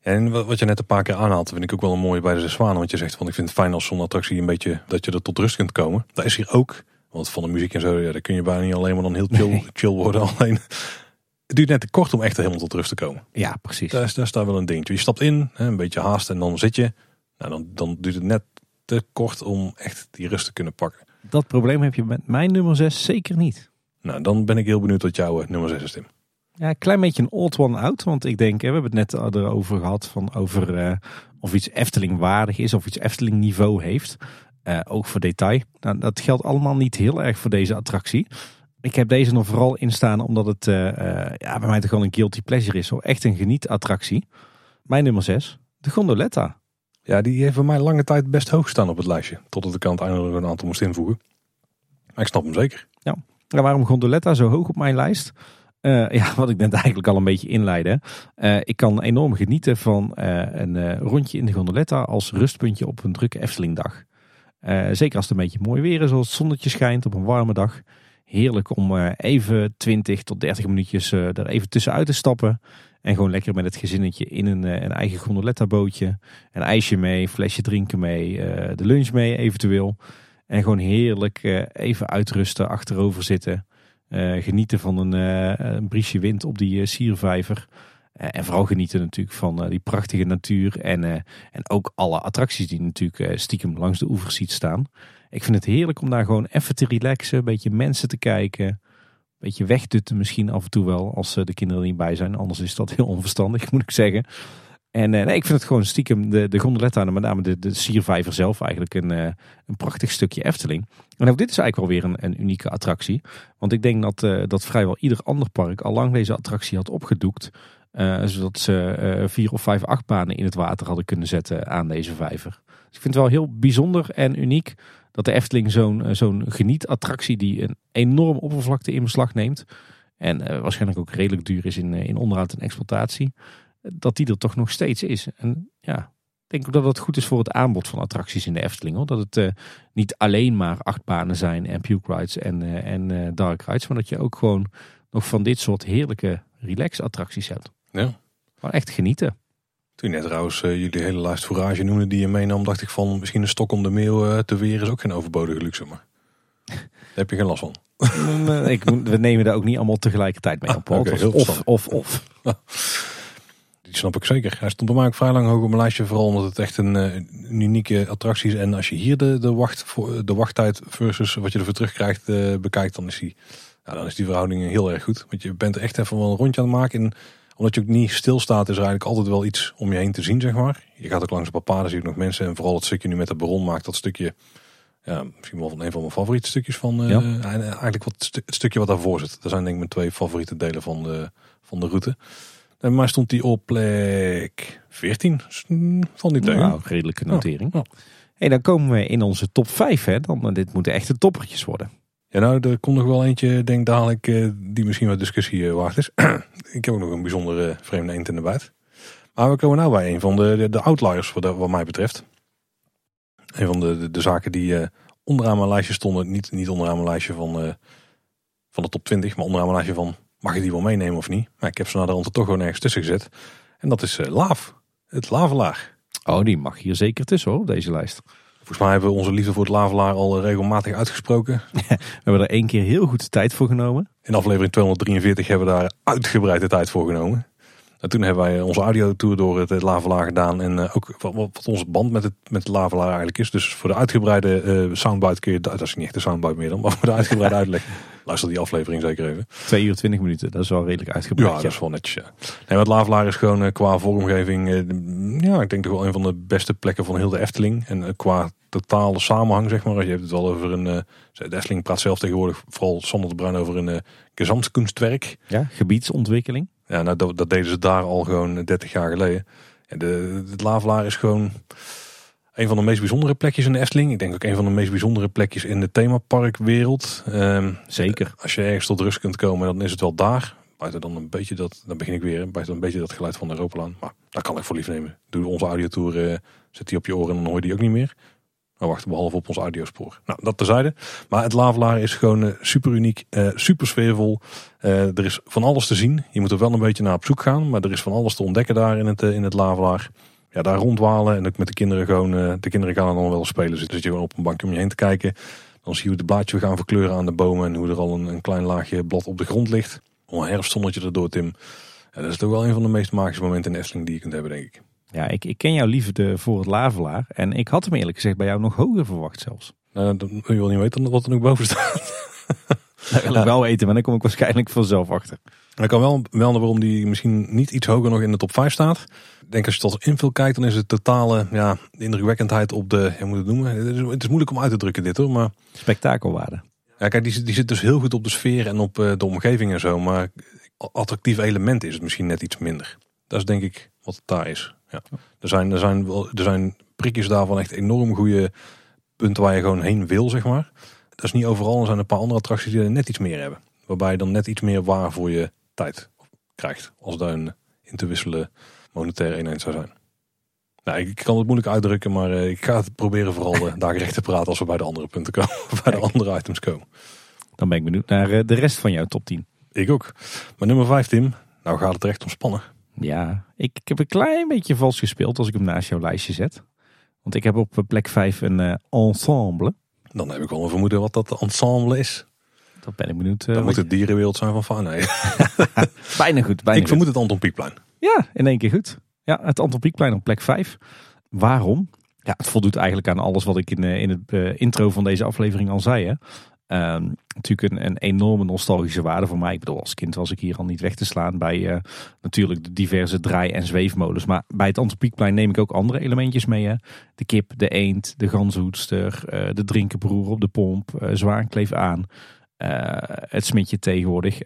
En wat je net een paar keer aanhaalt, vind ik ook wel een mooie bij de Zwanen. Want je zegt van ik vind het fijn als zo'n attractie een beetje dat je er tot rust kunt komen. Dat is hier ook. Want van de muziek en zo, ja, daar kun je bijna niet alleen maar dan heel chill, chill worden. Alleen het duurt net te kort om echt helemaal tot rust te komen. Ja, precies. Daar is, daar is daar wel een dingetje. Je stapt in, een beetje haast en dan zit je. Nou, dan, dan duurt het net te kort om echt die rust te kunnen pakken. Dat probleem heb je met mijn nummer 6 zeker niet. Nou, dan ben ik heel benieuwd wat jouw eh, nummer 6 is, Tim. Ja, een klein beetje een old one out. Want ik denk, we hebben het net erover gehad van over uh, of iets Efteling waardig is of iets Efteling niveau heeft. Uh, ook voor detail. Nou, dat geldt allemaal niet heel erg voor deze attractie. Ik heb deze nog vooral instaan omdat het uh, ja, bij mij toch gewoon een guilty pleasure is. Hoor. Echt een genietattractie. Mijn nummer 6, de Gondoletta. Ja, die heeft voor mij lange tijd best hoog staan op het lijstje. Totdat ik aan het einde een aantal moest invoegen. Maar ik snap hem zeker. Ja, en waarom Gondoletta zo hoog op mijn lijst? Uh, ja, wat ik net eigenlijk al een beetje inleidde. Uh, ik kan enorm genieten van uh, een rondje in de gondoletta als rustpuntje op een drukke Eftelingdag. Zeker als het een beetje mooi weer is, als het zonnetje schijnt op een warme dag. Heerlijk om even 20 tot 30 minuutjes er even tussenuit te stappen. En gewoon lekker met het gezinnetje in een, een eigen gondoletta bootje. Een ijsje mee, flesje drinken mee, de lunch mee eventueel. En gewoon heerlijk even uitrusten, achterover zitten. genieten van een, een briesje wind op die siervijver. Eh, en vooral genieten natuurlijk van eh, die prachtige natuur. En, eh, en ook alle attracties die natuurlijk stiekem langs de oevers ziet staan. Ik vind het heerlijk om daar gewoon even te relaxen. Een beetje mensen te kijken. Een beetje wegdutten misschien af en toe wel. Als de kinderen er niet bij zijn. Anders is dat heel onverstandig moet ik zeggen. En eh, nee, ik vind het gewoon stiekem, de, de gondoletta met name de, de siervijver zelf eigenlijk een, eh, een prachtig stukje Efteling. En ook dit is eigenlijk wel weer een, een unieke attractie. Want ik denk dat, eh, dat vrijwel ieder ander park al lang deze attractie had opgedoekt. zodat ze vier of vijf achtbanen in het water hadden kunnen zetten aan deze vijver. Dus ik vind het wel heel bijzonder en uniek dat de Efteling zo'n zo'n genietattractie die een enorm oppervlakte in beslag neemt. En waarschijnlijk ook redelijk duur is in, in onderhoud en exploitatie. Dat die er toch nog steeds is. En ja, ik denk ook dat het goed is voor het aanbod van attracties in de Efteling. Hoor. Dat het eh, niet alleen maar achtbanen zijn en puke rides en, eh, en eh, dark rides. Maar dat je ook gewoon nog van dit soort heerlijke relax attracties hebt. Ja. Gewoon echt genieten. Toen je net trouwens jullie hele lijst fourage noemde die je meenam, dacht ik van misschien een stok om de meeuw eh, te weren is ook geen overbodige luxe. Maar daar heb je geen last van. Ik, we nemen daar ook niet allemaal tegelijkertijd mee op. Was heel of, of, of. Die snap ik zeker. Hij stond bij mij ook vrij lang hoog op mijn lijstje. Vooral omdat het echt een, eh, een unieke attractie is. En als je hier de, de, wacht, voor- de wachttijd versus wat je ervoor terugkrijgt eh, bekijkt, dan is, die, ja, dan is die verhouding heel erg goed. Want je bent echt even wel een rondje aan het maken. En omdat je ook niet stilstaat, is er eigenlijk altijd wel iets om je heen te zien, zeg maar. Je gaat ook langs een paar paden, zie je nog mensen. En vooral het stukje nu met de baron maakt dat stukje... Ja, misschien wel van een van mijn favoriete stukjes van... eh, Ja. en eigenlijk wat, het stukje wat daarvoor zit. Dat zijn denk ik mijn twee favoriete delen van de, van de route. En maar stond die op plek 14. Dus, mm, Van die tegen. Nou, redelijke notering. Hey, dan komen we in onze top 5. Hè. Dan, eh, dit moeten echte toppertjes worden. Ja, nou, er komt nog wel eentje, denk dadelijk, eh, die misschien wat discussie eh, waard is. ik heb ook nog een bijzondere vreemde eend in de buit. Maar we komen nou bij een van de, de, de outliers, wat, wat mij betreft. Een van de, de, de zaken die onderaan mijn lijstje stonden. Niet, niet onderaan mijn lijstje van, van de top 20, maar onderaan mijn lijstje van mag je die wel meenemen of niet. Maar ik heb ze naar de rand toch gewoon ergens tussen gezet. En dat is eh, Laaf. Het lavelaar. Oh, die mag hier zeker tussen hoor, deze lijst. Volgens mij hebben we onze liefde voor het lavelaar al eh, regelmatig uitgesproken. We hebben er één keer heel goed de tijd voor genomen. In aflevering 243 hebben we daar uitgebreid de tijd voor genomen. En toen hebben wij onze audiotour door het, Lavelaar gedaan. En eh, ook wat, onze band met het, met het Lavelaar eigenlijk is. Dus voor de uitgebreide eh, soundbite kun je... Dat is niet echt de soundbite meer dan. Maar voor de uitgebreide uitleg. Luister die aflevering zeker even. 2 uur 20 minuten, dat is wel redelijk uitgebreid. Ja, dat is wel netjes. Ja. Nee, het Lavelaar is gewoon eh, qua vormgeving... eh, ja, ik denk toch wel een van de beste plekken van heel de Efteling. En eh, qua totale samenhang, zeg maar. Je hebt het wel over een... de Efteling praat zelf tegenwoordig, vooral Sander de Bruin, over een gezamtkunstwerk. Ja, gebiedsontwikkeling. Ja, nou, dat, dat deden ze daar al gewoon 30 jaar geleden. En de, het Lavelaar is gewoon een van de meest bijzondere plekjes in de Efteling. Ik denk ook een van de meest bijzondere plekjes in de themaparkwereld. Ehm, Zeker. als je ergens tot rust kunt komen, dan is het wel daar. Buiten dan een beetje dat, dan begin ik weer, buiten een beetje dat geluid van de Europalaan. Maar daar kan ik voor lief nemen. Doe onze audiotour, eh, zet die op je oren en dan hoor je die ook niet meer. We wachten behalve op ons audiospoor. Nou, dat terzijde. Maar het Lavelaar is gewoon eh, super uniek, eh, super sfeervol. Er is van alles te zien. Je moet er wel een beetje naar op zoek gaan. Maar er is van alles te ontdekken daar in het, in het Lavelaar. Ja, daar rondwalen en ook met de kinderen gewoon. eh, de kinderen gaan dan wel spelen. Dus zit je gewoon op een bankje om je heen te kijken. Dan zie je hoe de blaadjes gaan verkleuren aan de bomen. En hoe er al een, een klein laagje blad op de grond ligt. Om een herfstzonnetje erdoor, Tim. Ja, dat is toch wel een van de meest magische momenten in de Efteling die je kunt hebben, denk ik. Ja, ik, ik ken jouw liefde voor het lavelaar. En ik had hem eerlijk gezegd bij jou nog hoger verwacht zelfs. Nou, dan wil je wel niet weten wat er nog boven staat. Dat wil ik wel weten, maar dan kom ik waarschijnlijk vanzelf achter. En ik kan wel melden waarom die misschien niet iets hoger nog in de top 5 staat. Ik denk als je tot invul kijkt, dan is het totale ja, de indrukwekkendheid op de, hoe moet het noemen? Het is, het is moeilijk om uit te drukken dit hoor, maar Spektakelwaarde. ja, kijk, die, zit- die zit dus heel goed op de sfeer en op eh, de omgeving en zo. Maar attractief element is het misschien net iets minder. Dat is denk ik wat het daar is. Ja. Er, zijn, er, zijn wel, er zijn prikjes daarvan echt enorm goede punten waar je gewoon heen wil, zeg maar. Dat is niet overal. Er zijn een paar andere attracties die er net iets meer hebben. Waarbij je dan net iets meer waar voor je tijd krijgt. Als daar een in te wisselen monetaire eenheid zou zijn. Nou, ik kan het moeilijk uitdrukken, maar eh, ik ga het proberen vooral eh, daar gerecht te praten als we bij de andere punten komen. bij de andere items komen. Dan ben ik benieuwd naar eh, de rest van jouw top 10. Ik ook. Maar nummer 5, Tim. Nou gaat het recht om spannen. Ja, ik, ik heb een klein beetje vals gespeeld als ik hem naast jouw lijstje zet. Want ik heb op plek 5 een ensemble. Dan heb ik wel een vermoeden wat dat ensemble is. Dat ben ik benieuwd. Dat wat moet het dierenwereld zijn van. Nee. Bijna goed, bijna Ik vermoed het Anton Pieckplein. Ja, in één keer goed. Ja, het Anton Pieckplein op plek 5. Waarom? Ja, het voldoet eigenlijk aan alles wat ik in, eh, in het eh, intro van deze aflevering al zei. Hè. Ehm, natuurlijk een, een, enorme nostalgische waarde voor mij. Ik bedoel, als kind was ik hier al niet weg te slaan bij uh, natuurlijk de diverse draai- en zweefmolens. Maar bij het Antropiekplein neem ik ook andere elementjes mee. Hè. De kip, de eend, de ganzenhoedster, uh, de drinkenbroer op de pomp, uh, zwaankleef aan. Het smitje tegenwoordig.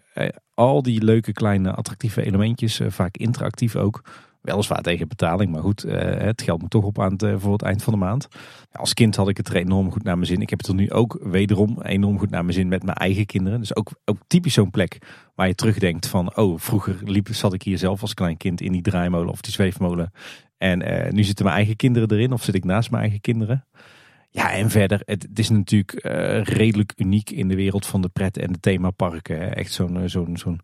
al die leuke kleine attractieve elementjes, vaak interactief ook. Weliswaar tegen betaling, maar goed, het geld moet toch op aan het, voor het eind van de maand. Als kind had ik het er enorm goed naar mijn zin. Ik heb het er nu ook wederom enorm goed naar mijn zin met mijn eigen kinderen. Dus ook, ook typisch zo'n plek waar je terugdenkt van... oh, vroeger liep, zat ik hier zelf als klein kind in die draaimolen of die zweefmolen. En nu zitten mijn eigen kinderen erin of zit ik naast mijn eigen kinderen. Ja, en verder, het, is natuurlijk uh, redelijk uniek in de wereld van de pret en de themaparken. Echt zo'n eh, zo'n zo'n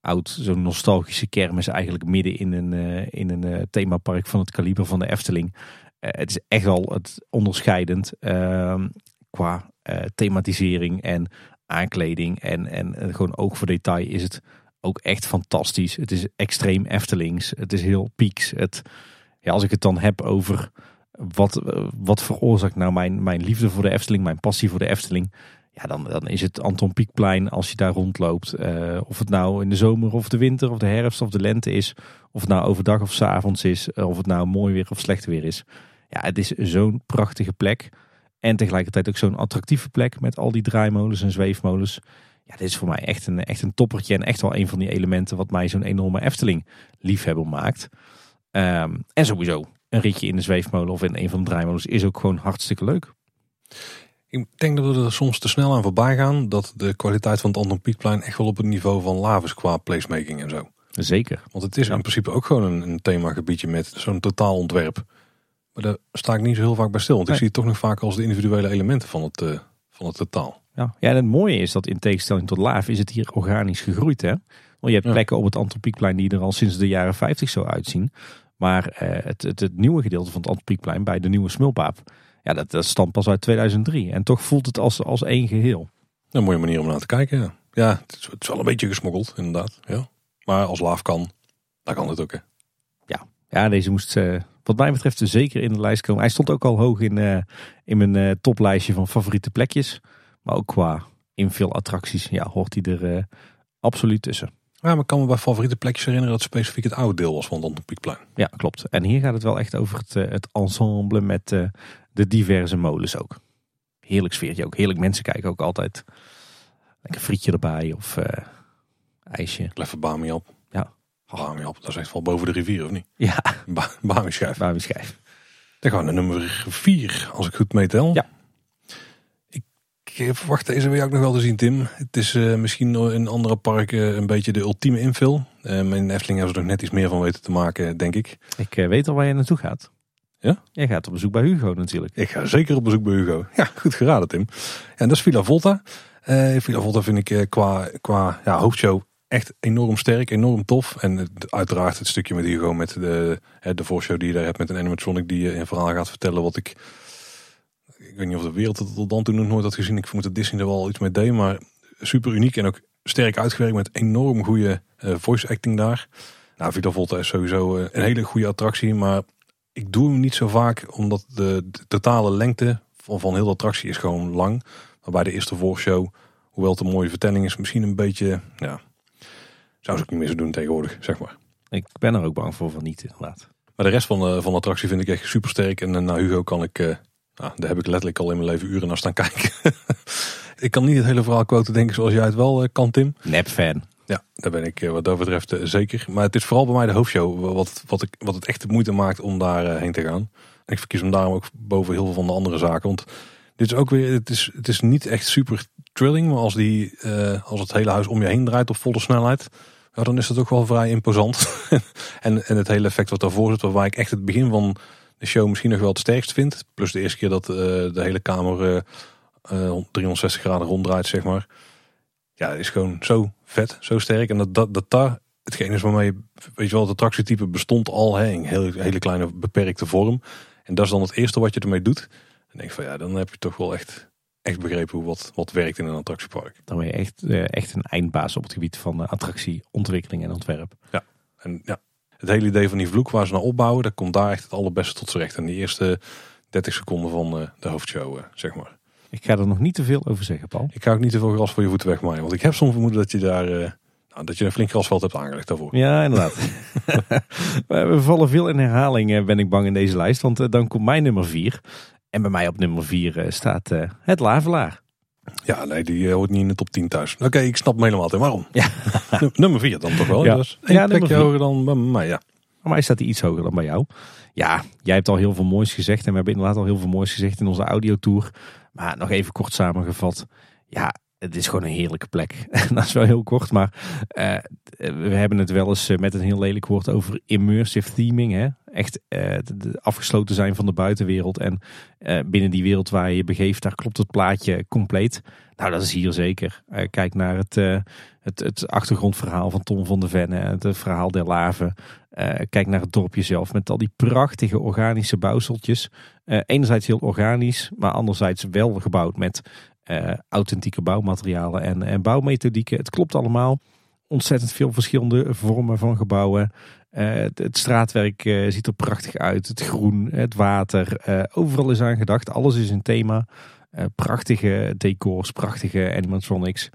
oud, zo'n nostalgische kermis eigenlijk midden in een, uh, in een themapark van het kaliber van de Efteling. Eh, het is echt wel het onderscheidend ehm, qua eh, thematisering en aankleding en, en gewoon oog voor detail is het ook echt fantastisch. Het is extreem Eftelings. Het is heel pieks. Het, ja, als ik het dan heb over wat, wat veroorzaakt nou mijn, mijn liefde voor de Efteling, mijn passie voor de Efteling. Ja, dan, dan is het Anton Pieckplein als je daar rondloopt. Uh, of het nou in de zomer of de winter of de herfst of de lente is. Of het nou overdag of s avonds is. Of het nou mooi weer of slecht weer is. Ja, het is zo'n prachtige plek. En tegelijkertijd ook zo'n attractieve plek met al die draaimolens en zweefmolens. Ja, dit is voor mij echt een, echt een toppertje en echt wel een van die elementen wat mij zo'n enorme Efteling liefhebber maakt. Um, en sowieso, een ritje in de zweefmolen of in een van de draaimolens is ook gewoon hartstikke leuk. Ik denk dat we er soms te snel aan voorbij gaan dat de kwaliteit van het Anton Pieckplein echt wel op het niveau van Lavis qua placemaking en zo. Zeker. Want het is in principe ook gewoon een, een themagebiedje met zo'n totaalontwerp. Maar daar sta ik niet zo heel vaak bij stil. Want ik zie het toch nog vaak als de individuele elementen van het, uh, van het totaal. Ja. ja, en het mooie is dat in tegenstelling tot Laaf is het hier organisch gegroeid. Hè? Want je hebt plekken op het Antropiekplein die er al sinds de jaren 50 zo uitzien. Maar uh, het, het, het, nieuwe gedeelte van het Antropiekplein bij de nieuwe Smulpaap. Ja, dat, dat stamt pas uit 2003. En toch voelt het als, als één geheel. Een mooie manier om naar te kijken. Ja, het, is, het is wel een beetje gesmokkeld inderdaad. Ja. Maar als Laaf kan, dan kan het ook. Hè. Ja. ja, deze moest... Uh, wat mij betreft zeker in de lijst komen. Hij stond ook al hoog in, uh, in mijn toplijstje van favoriete plekjes. Maar ook qua invul attracties ja, hoort hij er absoluut tussen. Ja, maar ik kan me bij favoriete plekjes herinneren dat het specifiek het oude deel was van het Piekplein. Ja, klopt. En hier gaat het wel echt over het, het ensemble met de diverse molens ook. Heerlijk sfeertje ook. Heerlijk mensen kijken ook altijd. Lekker frietje erbij of ijsje. Even bami op. Ja, dat is echt wel boven de rivier, of niet? Ja. Ba Bamischijf. Bamischijf. Dan gaan we naar nummer 4, als ik goed meetel. Ja. Ik verwacht deze weer ook nog wel te zien, Tim. Het is uh, misschien in andere parken een beetje de ultieme invul. Uh, in Efteling hebben ze er net iets meer van weten te maken, denk ik. Ik uh, weet al waar je naartoe gaat. Ja? Jij gaat op bezoek bij Hugo natuurlijk. Ik ga zeker op bezoek bij Hugo. Ja, goed geraden, Tim. En dat is Villa Volta. Villa Volta vind ik qua, qua ja, hoofdshow echt enorm sterk, enorm tof. En uiteraard het stukje met Hugo met de, de voorshow die je daar hebt met een animatronic die je in verhaal gaat vertellen wat ik... Ik weet niet of de wereld het tot dan toe nog nooit had gezien. Ik vermoed dat Disney er wel iets mee deed, maar super uniek en ook sterk uitgewerkt met enorm goede uh, voice acting daar. Nou, Vita Volta is sowieso uh, een hele goede attractie, maar ik doe hem niet zo vaak omdat de, de totale lengte van, van heel de attractie is gewoon lang. Waarbij de eerste voorshow, hoewel het een mooie vertelling is, misschien een beetje ja, zou ze ook niet meer zo doen tegenwoordig, zeg maar. Ik ben er ook bang voor van niet, inderdaad. Maar de rest van de, van de attractie vind ik echt super sterk. En uh, naar Hugo kan ik, uh, nou, daar heb ik letterlijk al in mijn leven uren naar staan kijken. ik kan niet het hele verhaal quoten denken zoals jij het wel uh, kan, Tim. Nep-fan. Ja, daar ben ik wat dat betreft zeker. Maar het is vooral bij mij de hoofdshow wat, wat, ik, wat het echt de moeite maakt om daar heen te gaan. En ik verkies hem daarom ook boven heel veel van de andere zaken. Want dit is ook weer, het is, het is niet echt super thrilling. Maar als, die, als het hele huis om je heen draait op volle snelheid ja, dan is dat ook wel vrij imposant. en, en het hele effect wat daarvoor zit, waar ik echt het begin van de show misschien nog wel het sterkst vind. Plus de eerste keer dat uh, de hele kamer uh, 360 graden ronddraait, zeg maar. Ja, is gewoon zo vet, zo sterk. En dat, dat, dat daar hetgeen is waarmee, weet je wel, het attractietype bestond al hè, in hele, hele kleine beperkte vorm. En dat is dan het eerste wat je ermee doet. En denk van ja, dan heb je toch wel echt echt begrepen hoe wat, wat werkt in een attractiepark. Dan ben je echt, echt een eindbaas op het gebied van attractieontwikkeling en ontwerp. Ja, en ja, het hele idee van die vloek waar ze naar opbouwen, dat komt daar echt het allerbeste tot z'n recht. En die eerste 30 seconden van uh, de hoofdshow, zeg maar. Ik ga er nog niet te veel over zeggen, Paul. Ik ga ook niet te veel gras voor je voeten wegmaaien. Want ik heb soms vermoeden dat je daar uh, nou, dat je een flink grasveld hebt aangelegd daarvoor. Ja, inderdaad. We vallen veel in herhaling, ben ik bang, in deze lijst. Want dan komt mijn nummer 4. En bij mij op nummer 4 staat het Lavelaar. Ja, nee, die hoort niet in de top 10 thuis. Oké, ik snap hem helemaal. Hè. Waarom? Ja. nummer 4 dan toch wel? Ja, dus ja plekje hoger dan bij mij, ja. Bij mij staat hij iets hoger dan bij jou. Ja, jij hebt al heel veel moois gezegd. En we hebben inderdaad al heel veel moois gezegd in onze audiotour. Maar nog even kort samengevat. Ja, het is gewoon een heerlijke plek. dat is wel heel kort, maar uh, we hebben het wel eens met een heel lelijk woord over immersive theming. Hè? Echt uh, afgesloten zijn van de buitenwereld. En uh, binnen die wereld waar je begeeft, daar klopt het plaatje compleet. Nou, dat is hier zeker. kijk naar het, het, het, achtergrondverhaal van Tom van de Venne. Het verhaal der Laven. kijk naar het dorpje zelf met al die prachtige organische bouwseltjes. enerzijds heel organisch, maar anderzijds wel gebouwd met authentieke bouwmaterialen en, en bouwmethodieken. Het klopt allemaal. Ontzettend veel verschillende vormen van gebouwen. Uh, het, straatwerk uh, ziet er prachtig uit. Het groen, het water. overal is aan gedacht. Alles is een thema. prachtige decors, prachtige animatronics.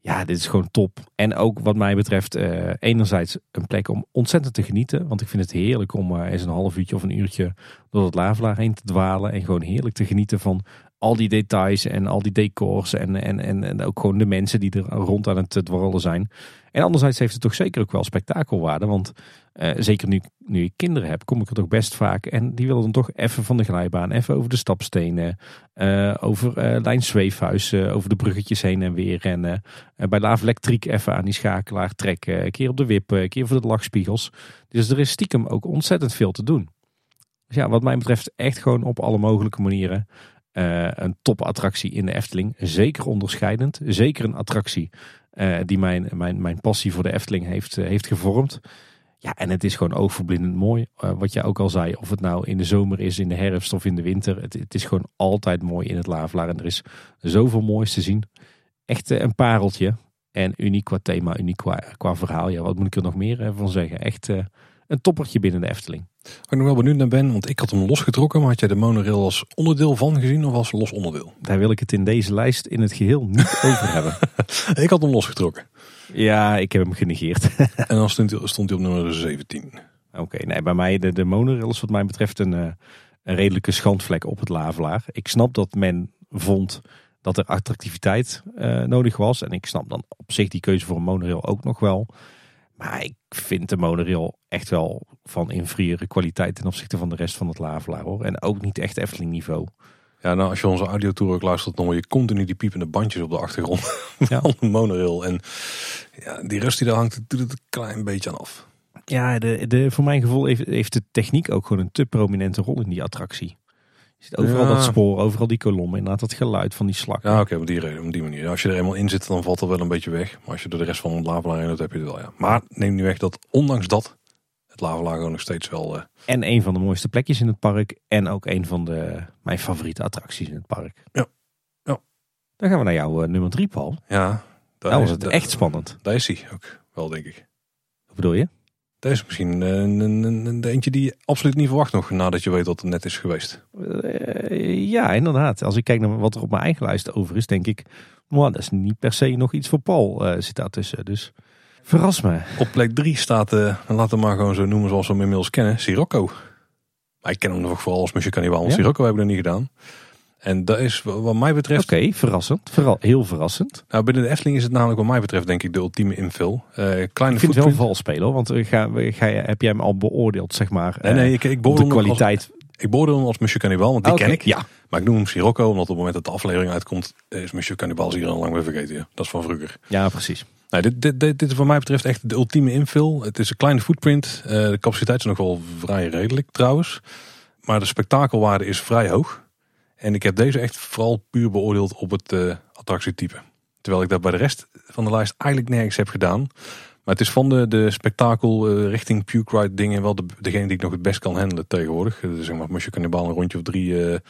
Ja, dit is gewoon top. En ook wat mij betreft, enerzijds een plek om ontzettend te genieten. Want ik vind het heerlijk om eens een half uurtje of een uurtje door het Lavelaar heen te dwalen. En gewoon heerlijk te genieten van al die details en al die decors en, en, en, en ook gewoon de mensen die er rond aan het dwarrelen zijn. En anderzijds heeft het toch zeker ook wel spektakelwaarde, want uh, zeker nu, nu ik kinderen heb, kom ik er toch best vaak en die willen dan toch even van de glijbaan, even over de stapstenen, uh, over uh, lijn zweefhuis, over de bruggetjes heen en weer en bij Laaf Elektriek even aan die schakelaar trekken, een keer op de wip, een keer voor de lachspiegels. Dus er is stiekem ook ontzettend veel te doen. Dus ja, wat mij betreft echt gewoon op alle mogelijke manieren uh, een topattractie in de Efteling. Zeker onderscheidend. Zeker een attractie uh, die mijn, mijn, mijn passie voor de Efteling heeft, uh, heeft gevormd. Ja, en het is gewoon oogverblindend mooi. wat jij ook al zei, of het nou in de zomer is, in de herfst of in de winter. Het, het is gewoon altijd mooi in het Lavelaar. En er is zoveel moois te zien. Echt een pareltje. En uniek qua thema, uniek qua, qua verhaal. Ja, wat moet ik er nog meer van zeggen? Echt een toppertje binnen de Efteling. Waar ik nog wel benieuwd naar ben, want ik had hem losgetrokken, maar had jij de monorail als onderdeel van gezien of als los onderdeel? Daar wil ik het in deze lijst in het geheel niet over hebben. ik had hem losgetrokken. Ja, ik heb hem genegeerd. en dan stond hij, stond hij op nummer 17. Oké, nee, bij mij de, de monorail is wat mij betreft een, eh, een redelijke schandvlek op het Lavelaar. Ik snap dat men vond dat er attractiviteit uh, nodig was. En ik snap dan op zich die keuze voor een monorail ook nog wel. Maar ik vind de monorail echt wel van inferiëre kwaliteit ten opzichte van de rest van het Lavelaar hoor. En ook niet echt Efteling niveau. Ja, nou als je onze audiotour ook luistert, dan hoor je continu die piepende bandjes op de achtergrond ja. van de monorail. En ja, die rust die daar hangt, doet het een klein beetje aan af. Ja, de, de, voor mijn gevoel heeft, heeft de techniek ook gewoon een te prominente rol in die attractie. Je ziet overal dat spoor, overal die kolommen, inderdaad dat geluid van die slag. Ja, oké, op die reden, op die manier. Als je er eenmaal in zit, dan valt het wel een beetje weg. Maar als je er de rest van het lavelaar hebt, heb je het wel, ja. Maar neem niet weg dat, ondanks dat, gewoon nog steeds wel... Uh... En een van de mooiste plekjes in het park. En ook een van de, mijn favoriete attracties in het park. Ja. ja. Dan gaan we naar jouw uh, nummer drie, Paul. Ja. Daar nou was het echt spannend. Daar is hij ook wel, denk ik. Wat bedoel je? Dat is misschien een, een, een, eentje die je absoluut niet verwacht nog nadat je weet wat het net is geweest. Uh, ja, inderdaad. Als ik kijk naar wat er op mijn eigen lijst over is, denk ik, well, dat is niet per se nog iets voor Paul uh, zit daartussen. Dus verras me. Op plek 3 staat, uh, laten we maar gewoon zo noemen zoals we hem inmiddels kennen, Sirocco. Maar ik ken hem nog vooral als Monsieur Cannibal, want ja? Sirocco hebben we nog niet gedaan. En dat is wat mij betreft... Oké, verrassend. Vooral heel verrassend. Nou, binnen de Efteling is het namelijk wat mij betreft denk ik de ultieme invul. Uh, kleine ik vind het wel vals spelen want ga, ga, heb jij hem al beoordeeld, zeg maar? Nee, nee, ik, ik de kwaliteit. Als, ik beoordeel hem als Monsieur Cannibal, want die ken ik. Ja. Maar ik noem hem Sirocco, omdat op het moment dat de aflevering uitkomt, is Monsieur Cannibal hier al lang weer vergeten. Ja. Dat is van vroeger. Ja, precies. Nou, dit, dit, dit, dit, is wat mij betreft echt de ultieme invul. Het is een kleine footprint. Uh, de capaciteit is nog wel vrij redelijk trouwens. Maar de spektakelwaarde is vrij hoog. En ik heb deze echt vooral puur beoordeeld op het uh, attractietype. Terwijl ik dat bij de rest van de lijst eigenlijk nergens heb gedaan. Maar het is van de, de spektakel uh, richting Puke Ride dingen wel de, degene die ik nog het best kan handelen tegenwoordig. Dus zeg maar, als je bal een rondje of drie,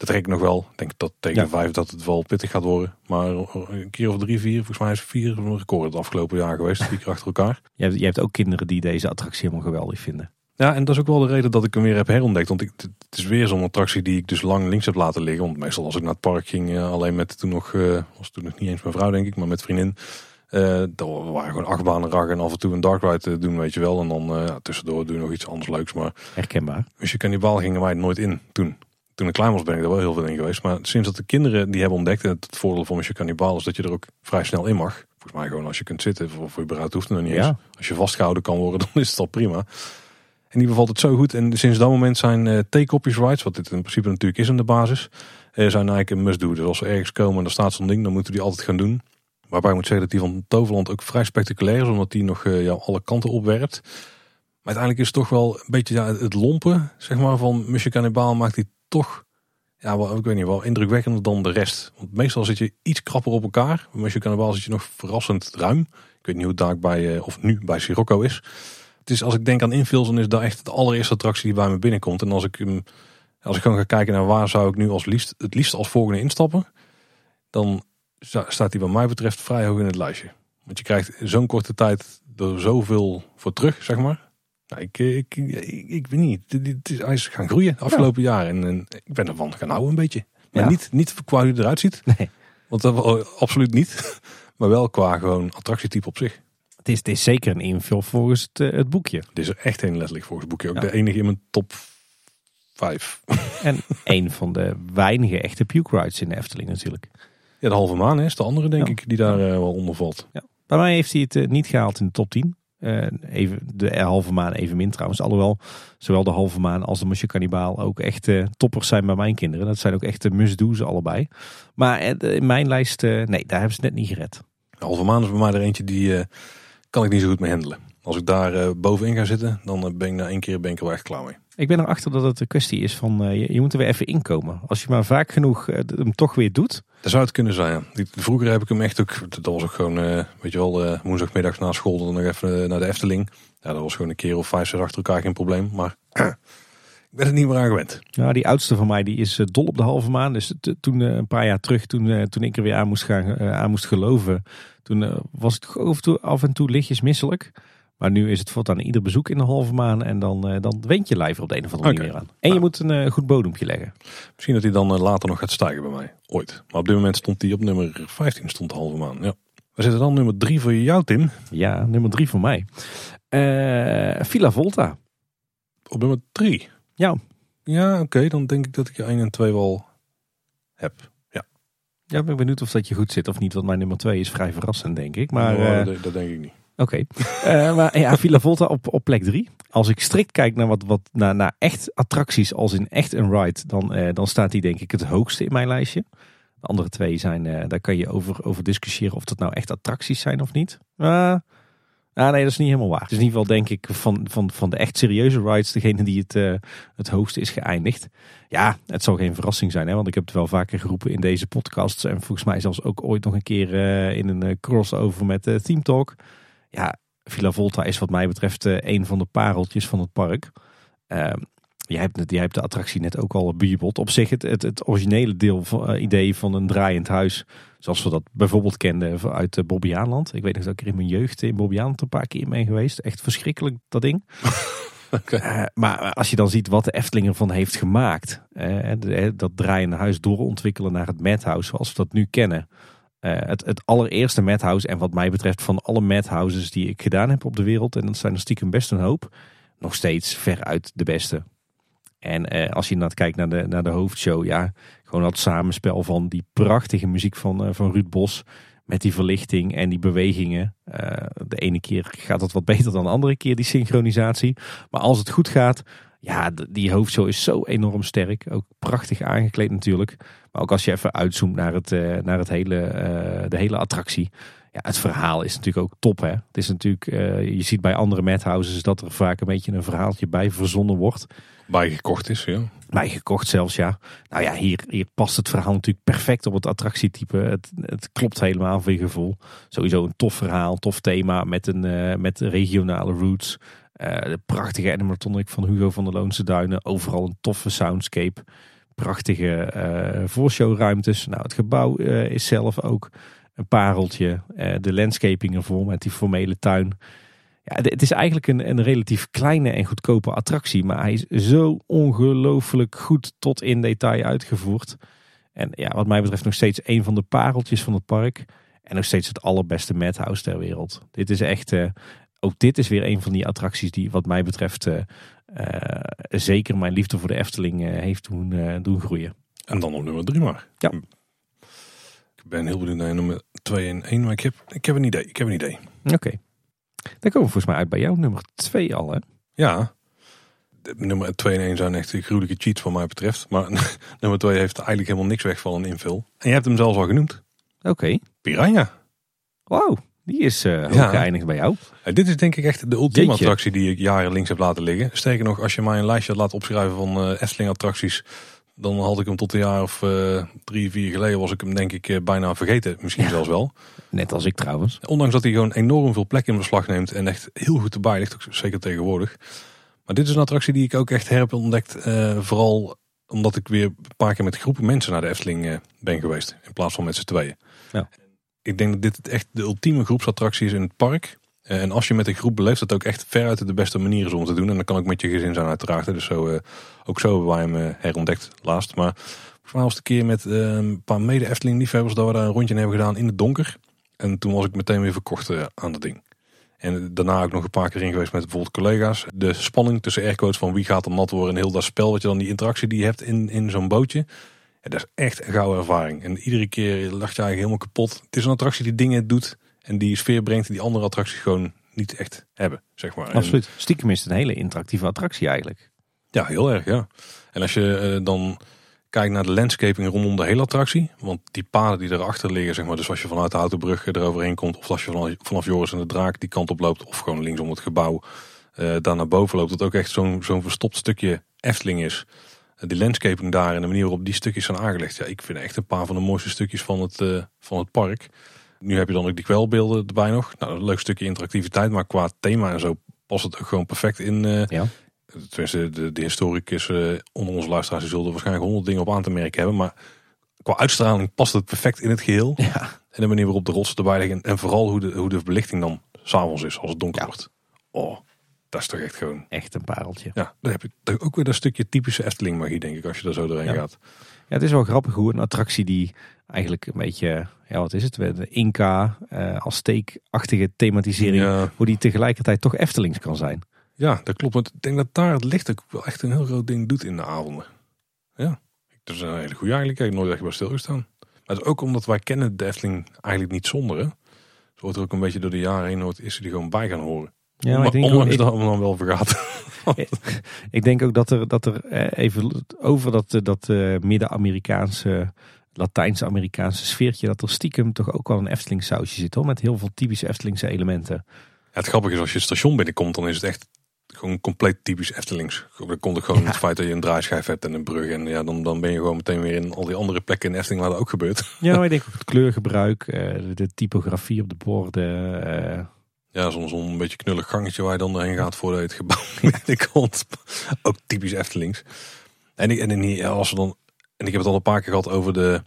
dat trek ik nog wel. Ik denk dat tegen ja. vijf dat het wel pittig gaat worden. Maar een keer of drie, vier, volgens mij is vier een record het afgelopen jaar geweest. Vier keer achter elkaar. Je hebt, je hebt ook kinderen die deze attractie helemaal geweldig vinden. Ja, en dat is ook wel de reden dat ik hem weer heb herontdekt. Want ik, het is weer zo'n attractie die ik dus lang links heb laten liggen. Want meestal als ik naar het park ging, eh, alleen met toen nog, uh, was toen nog niet eens mijn vrouw denk ik, maar met vriendin. Uh, dan waren gewoon achtbanen raggen en af en toe een dark ride doen, weet je wel. En dan tussendoor doen we nog iets anders leuks. Maar herkenbaar. Dus je kan die bal gingen wij nooit in toen. Toen ik klein was ben ik er wel heel veel in geweest. Maar sinds dat de kinderen die hebben ontdekt, en het voordeel van Monsieur Cannibal is dat je er ook vrij snel in mag. Volgens mij gewoon als je kunt zitten, je bereid hoeft het nog niet eens. Als je vastgehouden kan worden, dan is het al prima. En die bevalt het zo goed. En sinds dat moment zijn uh, take-copies rides, wat dit in principe natuurlijk is in de basis, uh, zijn eigenlijk een must-do. Dus als we ergens komen en er staat zo'n ding, dan moeten we die altijd gaan doen. Waarbij ik moet zeggen dat die van Toverland ook vrij spectaculair is, omdat die nog uh, jou alle kanten opwerpt. Maar uiteindelijk is het toch wel een beetje ja, het lompen zeg maar, van Monsieur Cannibal maakt die toch, ja, wel, ik weet niet, wel indrukwekkender dan de rest. Want meestal zit je iets krapper op elkaar. Bij Monsieur Cannibal zit je nog verrassend ruim. Ik weet niet hoe het daar bij, of nu bij Sirocco is. Het is als ik denk aan infills, dan is dat echt de allereerste attractie die bij me binnenkomt. En als ik, als ik gewoon ga kijken naar waar zou ik nu als liefst, het liefst als volgende instappen, dan staat die wat mij betreft vrij hoog in het lijstje. Want je krijgt zo'n korte tijd er zoveel voor terug, zeg maar. Nou, ik, ik, ik, ik weet niet. Het is, hij is gaan groeien de afgelopen ja. jaren. En, en, ik ben ervan gaan houden een beetje. Maar niet, niet qua hoe hij eruit ziet. Nee. Want dat absoluut niet. Maar wel qua gewoon attractietype op zich. Het is, het is zeker een invul volgens het, het boekje. Het is er echt een letterlijk volgens het boekje. Ook de enige in mijn top 5. En een van de weinige echte puke rides in de Efteling natuurlijk. Ja, de halve maan is de andere denk ik die daar uh, wel onder valt. Ja. Bij mij heeft hij het uh, niet gehaald in de top 10. Uh, even, de halve maan even min trouwens. Alhoewel zowel de halve maan als de Monsieur Cannibal ook echt toppers zijn bij mijn kinderen. Dat zijn ook echt de must-do's allebei. Maar in mijn lijst, nee, daar hebben ze net niet gered. De halve maan is bij mij er eentje die kan ik niet zo goed mee handelen. Als ik daar bovenin ga zitten, dan ben ik na één keer ben ik er wel echt klaar mee. Ik ben erachter dat het een kwestie is van je, je, moet er weer even inkomen. Als je maar vaak genoeg hem toch weer doet. Dat zou het kunnen zijn. Ja. Vroeger heb ik hem echt ook, dat was ook gewoon, weet je wel, woensdagmiddag na school dan nog even naar de Efteling. Ja, dat was gewoon een keer of vijf, zes achter elkaar geen probleem. Maar ik ben er niet meer aan gewend. Ja, die oudste van mij die is dol op de halve maan. Dus toen een paar jaar terug, toen, toen ik er weer aan moest, gaan, aan moest geloven, toen was toe, af en toe lichtjes misselijk. Maar nu is het voortaan ieder bezoek in de halve maan. En dan, uh, dan wend je lijf op de een of andere okay. manier aan. En nou. je moet een uh, goed bodempje leggen. Misschien dat hij dan uh, later nog gaat stijgen bij mij. Ooit. Maar op dit moment stond hij op nummer 15 stond de halve maan. Ja. We zitten dan nummer 3 voor jou Tim. Ja, nummer 3 voor mij. Villa Volta. Op nummer 3? Ja. Ja, oké. Okay, dan denk ik dat ik je 1 en 2 wel heb. Ja. Ja, ik ben benieuwd of dat je goed zit of niet. Want mijn nummer 2 is vrij verrassend denk ik. Maar, oh, dat, dat denk ik niet. Oké, uh, maar ja, Villa Volta op, op plek 3. Als ik strikt kijk naar, wat, wat, naar, naar echt attracties als in echt een ride, dan, uh, dan staat die denk ik het hoogste in mijn lijstje. De andere twee zijn, uh, daar kan je over, over discussiëren of dat nou echt attracties zijn of niet. Ah, nee, dat is niet helemaal waar. Is in ieder geval denk ik van, van, van de echt serieuze rides degene die het, het hoogste is geëindigd. Ja, het zal geen verrassing zijn, hè, want ik heb het wel vaker geroepen in deze podcasts. En volgens mij zelfs ook ooit nog een keer in een crossover met Team Talk ja, Villa Volta is wat mij betreft uh, een van de pareltjes van het park. Uh, jij, hebt, jij hebt de attractie net ook al bejubeld. Op zich het, het, het originele deel van, uh, idee van een draaiend huis. Zoals we dat bijvoorbeeld kenden uit uh, Bobbejaanland. Ik weet nog dat ik er in mijn jeugd in Bobbejaanland een paar keer mee geweest. Echt verschrikkelijk dat ding. okay. maar als je dan ziet wat de Efteling ervan heeft gemaakt. dat draaiende huis doorontwikkelen naar het madhouse zoals we dat nu kennen. Uh, het, het allereerste madhouse en wat mij betreft van alle madhouses die ik gedaan heb op de wereld, en dat zijn er stiekem best een hoop, nog steeds veruit de beste. En uh, als je inderdaad kijkt naar de, naar de hoofdshow, ja, gewoon dat samenspel van die prachtige muziek van, uh, van Ruud Bos, met die verlichting en die bewegingen. de ene keer gaat het wat beter dan de andere keer, die synchronisatie. Maar als het goed gaat, ja, die hoofdshow is zo enorm sterk. Ook prachtig aangekleed natuurlijk. Maar ook als je even uitzoomt naar, het, uh, naar het hele, uh, de hele attractie. Ja, het verhaal is natuurlijk ook top. Hè? Het is natuurlijk, uh, je ziet bij andere madhouses dat er vaak een beetje een verhaaltje bij verzonnen wordt. Bijgekocht is, ja. Bijgekocht zelfs, ja. Nou ja, hier, hier past het verhaal natuurlijk perfect op het attractietype. Het, het klopt helemaal voor je gevoel. Sowieso een tof verhaal, tof thema met, een, met regionale roots. de prachtige animatronic van Hugo van der Loonse Duinen. Overal een toffe soundscape prachtige uh, voorshowruimtes. Nou, het gebouw uh, is zelf ook een pareltje. Uh, de landscaping ervoor met die formele tuin. Ja, het is eigenlijk een, een relatief kleine en goedkope attractie. Maar hij is zo ongelooflijk goed tot in detail uitgevoerd. En ja, wat mij betreft nog steeds een van de pareltjes van het park. En nog steeds het allerbeste madhouse ter wereld. Dit is echt, ook dit is weer een van die attracties die wat mij betreft zeker mijn liefde voor de Efteling heeft doen, doen groeien. En dan op nummer 3 maar. Ja. Ik ben heel benieuwd naar nummer 2 en 1, maar ik heb, ik heb een idee. Ik heb een idee. Oké. Okay. Dan komen we volgens mij uit bij jou nummer 2 al hè? Ja. Nummer 2 en 1 zijn echt gruwelijke cheats wat mij betreft. Maar nummer 2 heeft eigenlijk helemaal niks weg van een invul. En je hebt hem zelfs al genoemd. Oké. Okay. Piranha. Wauw. Die is uh, ook geëindigd bij jou. Uh, dit is denk ik echt de ultieme attractie die ik jaren links heb laten liggen. Sterker nog, als je mij een lijstje had laten opschrijven van uh, Efteling attracties dan had ik hem tot een jaar of drie, vier geleden was ik hem denk ik bijna vergeten. Misschien zelfs wel. Net als ik trouwens. Ondanks dat hij gewoon enorm veel plek in beslag neemt en echt heel goed erbij ligt. Ook zeker tegenwoordig. Maar dit is een attractie die ik ook echt heb ontdekt. Vooral omdat ik weer een paar keer met groepen mensen naar de Efteling ben geweest. In plaats van met z'n tweeën. Ja. Ik denk dat dit echt de ultieme groepsattractie is in het park. En als je met een groep beleeft, dat ook echt veruit de beste manier is om te doen. En dan kan ook met je gezin zijn uiteraard. Dus zo, uh, ook zo hebben wij uh, herontdekt laatst. Maar volgens mij was het een keer met uh, een paar mede Efteling liefhebbers dat we daar een rondje hebben gedaan in het donker. En toen was ik meteen weer verkocht aan dat ding. En daarna ook nog een paar keer in geweest met bijvoorbeeld collega's. De spanning tussen aircodes van wie gaat er nat worden en heel dat spel. Wat je dan die interactie die je hebt in, in zo'n bootje. Dat is echt een gouden ervaring. En iedere keer lacht je eigenlijk helemaal kapot. Het is een attractie die dingen doet en die sfeer brengt die andere attracties gewoon niet echt hebben, zeg maar. Absoluut. En, Stiekem is het een hele interactieve attractie eigenlijk. Ja, heel erg, ja. En als je uh, dan kijkt naar de landscaping rondom de hele attractie, want die paden die erachter liggen, zeg maar, dus als je vanuit de Houtenbrug eroverheen komt, of als je vanaf, vanaf Joris en de Draak die kant op loopt, of gewoon linksom het gebouw, uh, daar naar boven loopt, dat ook echt zo'n zo'n verstopt stukje Efteling is. Die landscaping daar en de manier waarop die stukjes zijn aangelegd, ja, ik vind echt een paar van de mooiste stukjes van het, van het park. Nu heb je dan ook die kwelbeelden erbij nog. Nou, een leuk stukje interactiviteit, maar qua thema en zo past het ook gewoon perfect in. Uh, ja. Tenminste, de, de historicus uh, onder onze luisteraars zullen er waarschijnlijk honderd dingen op aan te merken hebben. Maar qua uitstraling past het perfect in het geheel. Ja. En de manier waarop de rotsen erbij liggen. En vooral hoe de, hoe de belichting dan s'avonds is, als het donker wordt. Oh, dat is toch echt gewoon... Echt een pareltje. Ja, dan heb je ook weer dat stukje typische Efteling magie, denk ik, als je daar zo doorheen ja. gaat. Ja, het is wel grappig hoe een attractie die eigenlijk een beetje, ja wat is het, de Inca, uh, Azteek-achtige thematisering, hoe die tegelijkertijd toch Eftelings kan zijn. Ja, dat klopt. Want ik denk dat daar het licht ook wel echt een heel groot ding doet in de avonden. Ja, dat is een hele goede eigenlijk. Ik heb nooit echt bij stilgestaan. Maar het is ook omdat wij kennen de Efteling eigenlijk niet zonder. Hè? Zo wordt er ook een beetje door de jaren heen nooit is die gewoon bij gaan horen. Ja, maar ik denk Ondanks ook, dat we dan wel ik denk ook dat er, dat er eh, even over dat, dat uh, Midden-Amerikaanse, Latijns-Amerikaanse sfeertje, dat er stiekem toch ook wel een Efteling sausje zit hoor, met heel veel typische Eftelingse elementen. Ja, het grappige is als je het station binnenkomt, dan is het echt gewoon compleet typisch Eftelings. Dan komt er gewoon Ja. het feit dat je een draaischijf hebt en een brug. En ja, dan, dan ben je gewoon meteen weer in al die andere plekken in Efteling waar dat ook gebeurt. Ja, maar ik denk ook het kleurgebruik, eh, de typografie op de borden. Ja, soms een beetje knullig gangetje waar je dan doorheen gaat voordat je het gebouw binnenkomt. Ook typisch Eftelings. En, ik, en in als we dan, en ik heb het al een paar keer gehad over de,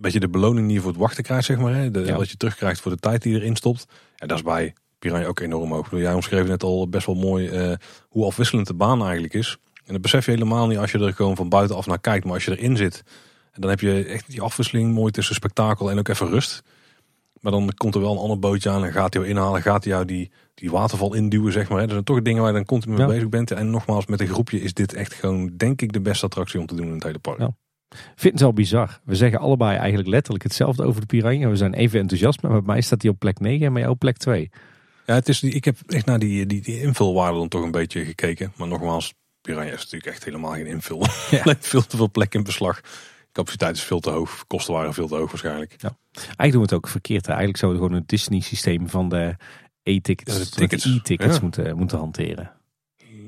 beetje de beloning die je voor het wachten krijgt, zeg maar. Hè? De, Ja. Wat je terugkrijgt voor de tijd die je erin stopt. En dat is bij Piranha ook enorm hoog. Ik Jij omschreef net al best wel mooi eh, hoe afwisselend de baan eigenlijk is. En dat besef je helemaal niet als je er gewoon van buitenaf naar kijkt. Maar als je erin zit, en dan heb je echt die afwisseling mooi tussen spektakel en ook even rust. Maar dan komt er wel een ander bootje aan en gaat hij jou inhalen. Gaat hij jou die, die waterval induwen, zeg maar. hè. Dat zijn toch dingen waar je dan continu mee Ja. bezig bent. En nogmaals, met een groepje is dit echt gewoon, denk ik, de beste attractie om te doen in het hele park. Ja. vind het wel bizar. We zeggen allebei eigenlijk letterlijk hetzelfde over de Piranha. We zijn even enthousiast, maar bij mij staat hij op plek 9 en bij jou op plek 2. Ja, het is die, ik heb echt naar die, die, die invulwaarde dan toch een beetje gekeken. Maar nogmaals, Piranha is natuurlijk echt helemaal geen invul. Ja. Veel te veel plek in beslag. Capaciteit is veel te hoog. Kosten waren veel te hoog waarschijnlijk. Eigenlijk doen we het ook verkeerd. hè. Eigenlijk zouden we gewoon een Disney systeem van de e-tickets, Ja, de met tickets. e-tickets Ja. moeten, moeten hanteren.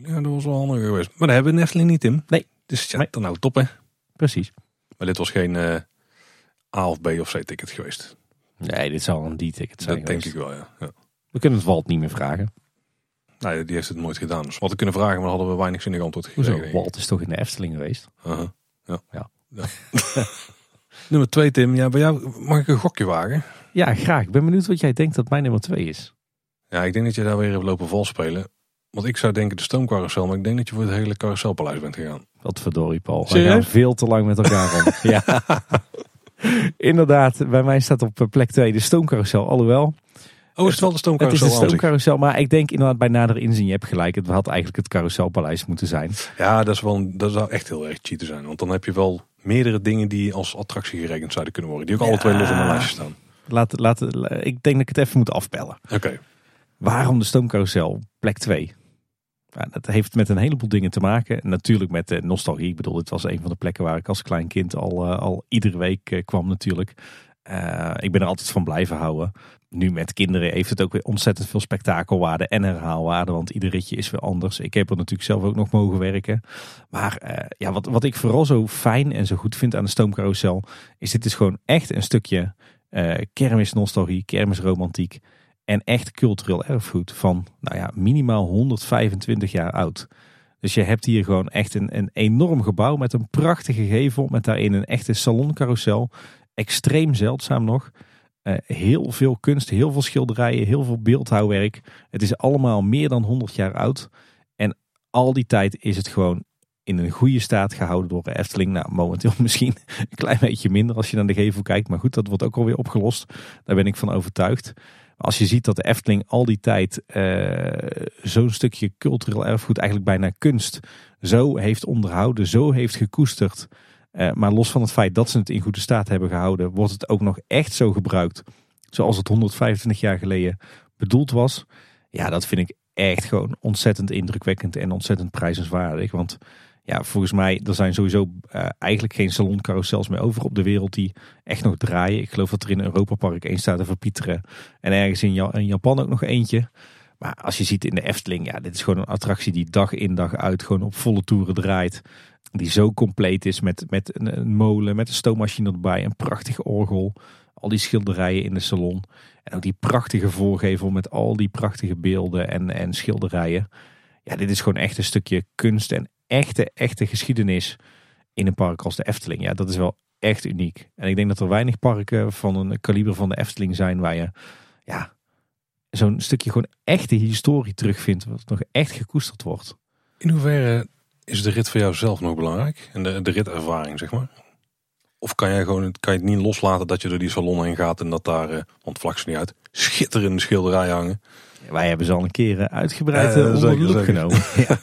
Ja, dat was wel handig geweest. Maar dat hebben we in Efteling niet, Tim. Nee. Dus ja, Nee. dan nou top hè. Precies. Maar dit was geen eh, A of B of C ticket geweest. Nee, dit zou een D-ticket zijn dat denk ik wel, ja. ja. We kunnen het Walt niet meer vragen. Nee, die heeft het nooit gedaan. Dus we hadden kunnen vragen, maar hadden we weinig zinnig antwoord Hoezo? ik. Walt is toch in de Efteling geweest? Ja. Ja. Ja. Nummer twee, Tim. Ja, bij jou mag ik een gokje wagen? Ja, graag. Ik ben benieuwd wat jij denkt dat mijn nummer 2 is. Ja, ik denk dat je daar weer hebt lopen vals spelen. Want ik zou denken de stoomcarousel, maar ik denk dat je voor het hele carouselpaleis bent gegaan. Wat verdorie, Paul. Serieus? gaan veel te lang met elkaar om. ja. Inderdaad, bij mij staat op plek 2 de stoomcarousel. Alhoewel, Oh, is het wel de het is stoomcarousel de stoomcarousel. Maar ik denk inderdaad bij nader inzien, je hebt gelijk. Het had eigenlijk het carouselpaleis moeten zijn. Ja, dat, is wel, dat zou echt heel erg cheaten zijn. Want dan heb je wel meerdere dingen die als attractie gerekend zouden kunnen worden. Die ook alle Ja. twee los op een lijstje staan. Laat, laat, ik denk dat ik het even moet afbellen. Oké. Waarom de stoomcarousel plek 2? Ja, dat heeft met een heleboel dingen te maken. Natuurlijk met de nostalgie. Ik bedoel, dit was een van de plekken waar ik als klein kind al, eh, al iedere week eh, kwam natuurlijk. Eh, ik ben er altijd van blijven houden. Nu met kinderen heeft het ook weer ontzettend veel spektakelwaarde en herhaalwaarde. Want ieder ritje is weer anders. Ik heb er natuurlijk zelf ook nog mogen werken. Maar eh, ja, wat, wat ik vooral zo fijn en zo goed vind aan de stoomcarousel... is dit is gewoon echt een stukje eh kermisnostalgie, kermisromantiek... En echt cultureel erfgoed van nou ja, minimaal 125 jaar oud. Dus je hebt hier gewoon echt een, een enorm gebouw met een prachtige gevel. Met daarin een echte saloncarousel. Extreem zeldzaam nog. Eh, heel veel kunst, heel veel schilderijen, heel veel beeldhouwwerk. Het is allemaal meer dan 100 jaar oud. En al die tijd is het gewoon in een goede staat gehouden door de Efteling. Nou, momenteel misschien een klein beetje minder als je naar de gevel kijkt. Maar goed, dat wordt ook alweer opgelost. Daar ben ik van overtuigd. Als je ziet dat de Efteling al die tijd eh, zo'n stukje cultureel erfgoed, eigenlijk bijna kunst, zo heeft onderhouden, zo heeft gekoesterd. Eh, maar los van het feit dat ze het in goede staat hebben gehouden, wordt het ook nog echt zo gebruikt. Zoals het 125 jaar geleden bedoeld was. Ja, dat vind ik echt gewoon ontzettend indrukwekkend en ontzettend prijzenswaardig. Want ja, volgens mij, er zijn sowieso eh, eigenlijk geen saloncarousels meer over op de wereld die echt nog draaien. Ik geloof dat er in Europa Park één staat te verpieteren. En ergens in, in Japan ook nog eentje. Maar als je ziet in de Efteling, ja, dit is gewoon een attractie die dag in dag uit gewoon op volle toeren draait. Die zo compleet is met, met een, molen, met een stoommachine erbij, een prachtig orgel. Al die schilderijen in de salon. En ook die prachtige voorgevel met al die prachtige beelden en, en schilderijen. Ja, dit is gewoon echt een stukje kunst en echte, echte geschiedenis in een park als de Efteling. Ja, dat is wel echt uniek. En ik denk dat er weinig parken van een kaliber van de Efteling zijn waar je ja, zo'n stukje gewoon echte historie terugvindt, wat nog echt gekoesterd wordt. In hoeverre is de rit voor jou zelf nog belangrijk? En de, de ritervaring, zeg maar? Of kan jij gewoon kan je het niet loslaten dat je door die salon heen gaat en dat daar, eh, want vlak ze niet uit, schitterende schilderijen hangen? Wij hebben ze al een keer eh, uitgebreid Ja, eh, onder de loep genomen. ja.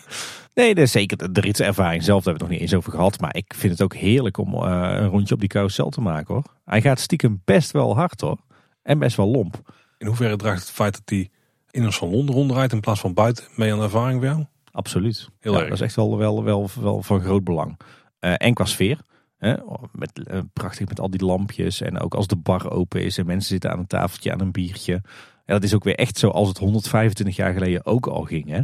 Nee, dat is zeker. De- ritservaring zelf daar hebben we het nog niet eens over gehad. Maar ik vind het ook heerlijk om een rondje op die carousel te maken hoor. Hij gaat stiekem best wel hard hoor. En best wel lomp. In hoeverre draagt het feit dat die in een salon ronddraait in plaats van buiten mee aan de ervaring bij jou? Absoluut. Heel Ja, erg. Dat is echt wel, wel, wel, wel van groot belang. Eh, en qua sfeer. Hè, met, eh, prachtig met al die lampjes. En ook als de bar open is en mensen zitten aan een tafeltje aan een biertje. Ja, dat is ook weer echt zoals het 125 jaar geleden ook al ging. Hè?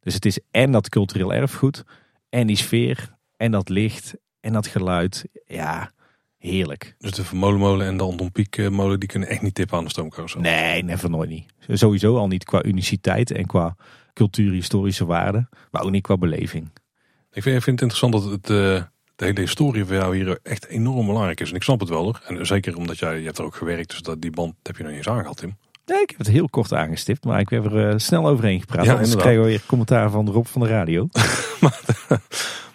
Dus het is en dat cultureel erfgoed. En die sfeer. En dat licht. En dat geluid. Ja, heerlijk. Dus de Vermolenmolen en de Anton Pieck eh, molen die kunnen echt niet tippen aan de stoomcarousel. Nee, never nooit niet. Sowieso al niet qua uniciteit en qua cultuurhistorische waarde. Maar ook niet qua beleving. Ik vind, ik vind het interessant dat het, eh, de hele historie voor jou hier echt enorm belangrijk is. En ik snap het wel hoor. En zeker omdat jij je hebt er ook gewerkt, dus dat, die band heb je nog niet eens aangehad, Tim. Nee, ik heb het heel kort aangestipt, maar ik heb er eh, snel overheen gepraat. Ja, Anders inderdaad. krijgen we weer commentaar van Rob van de radio. Maar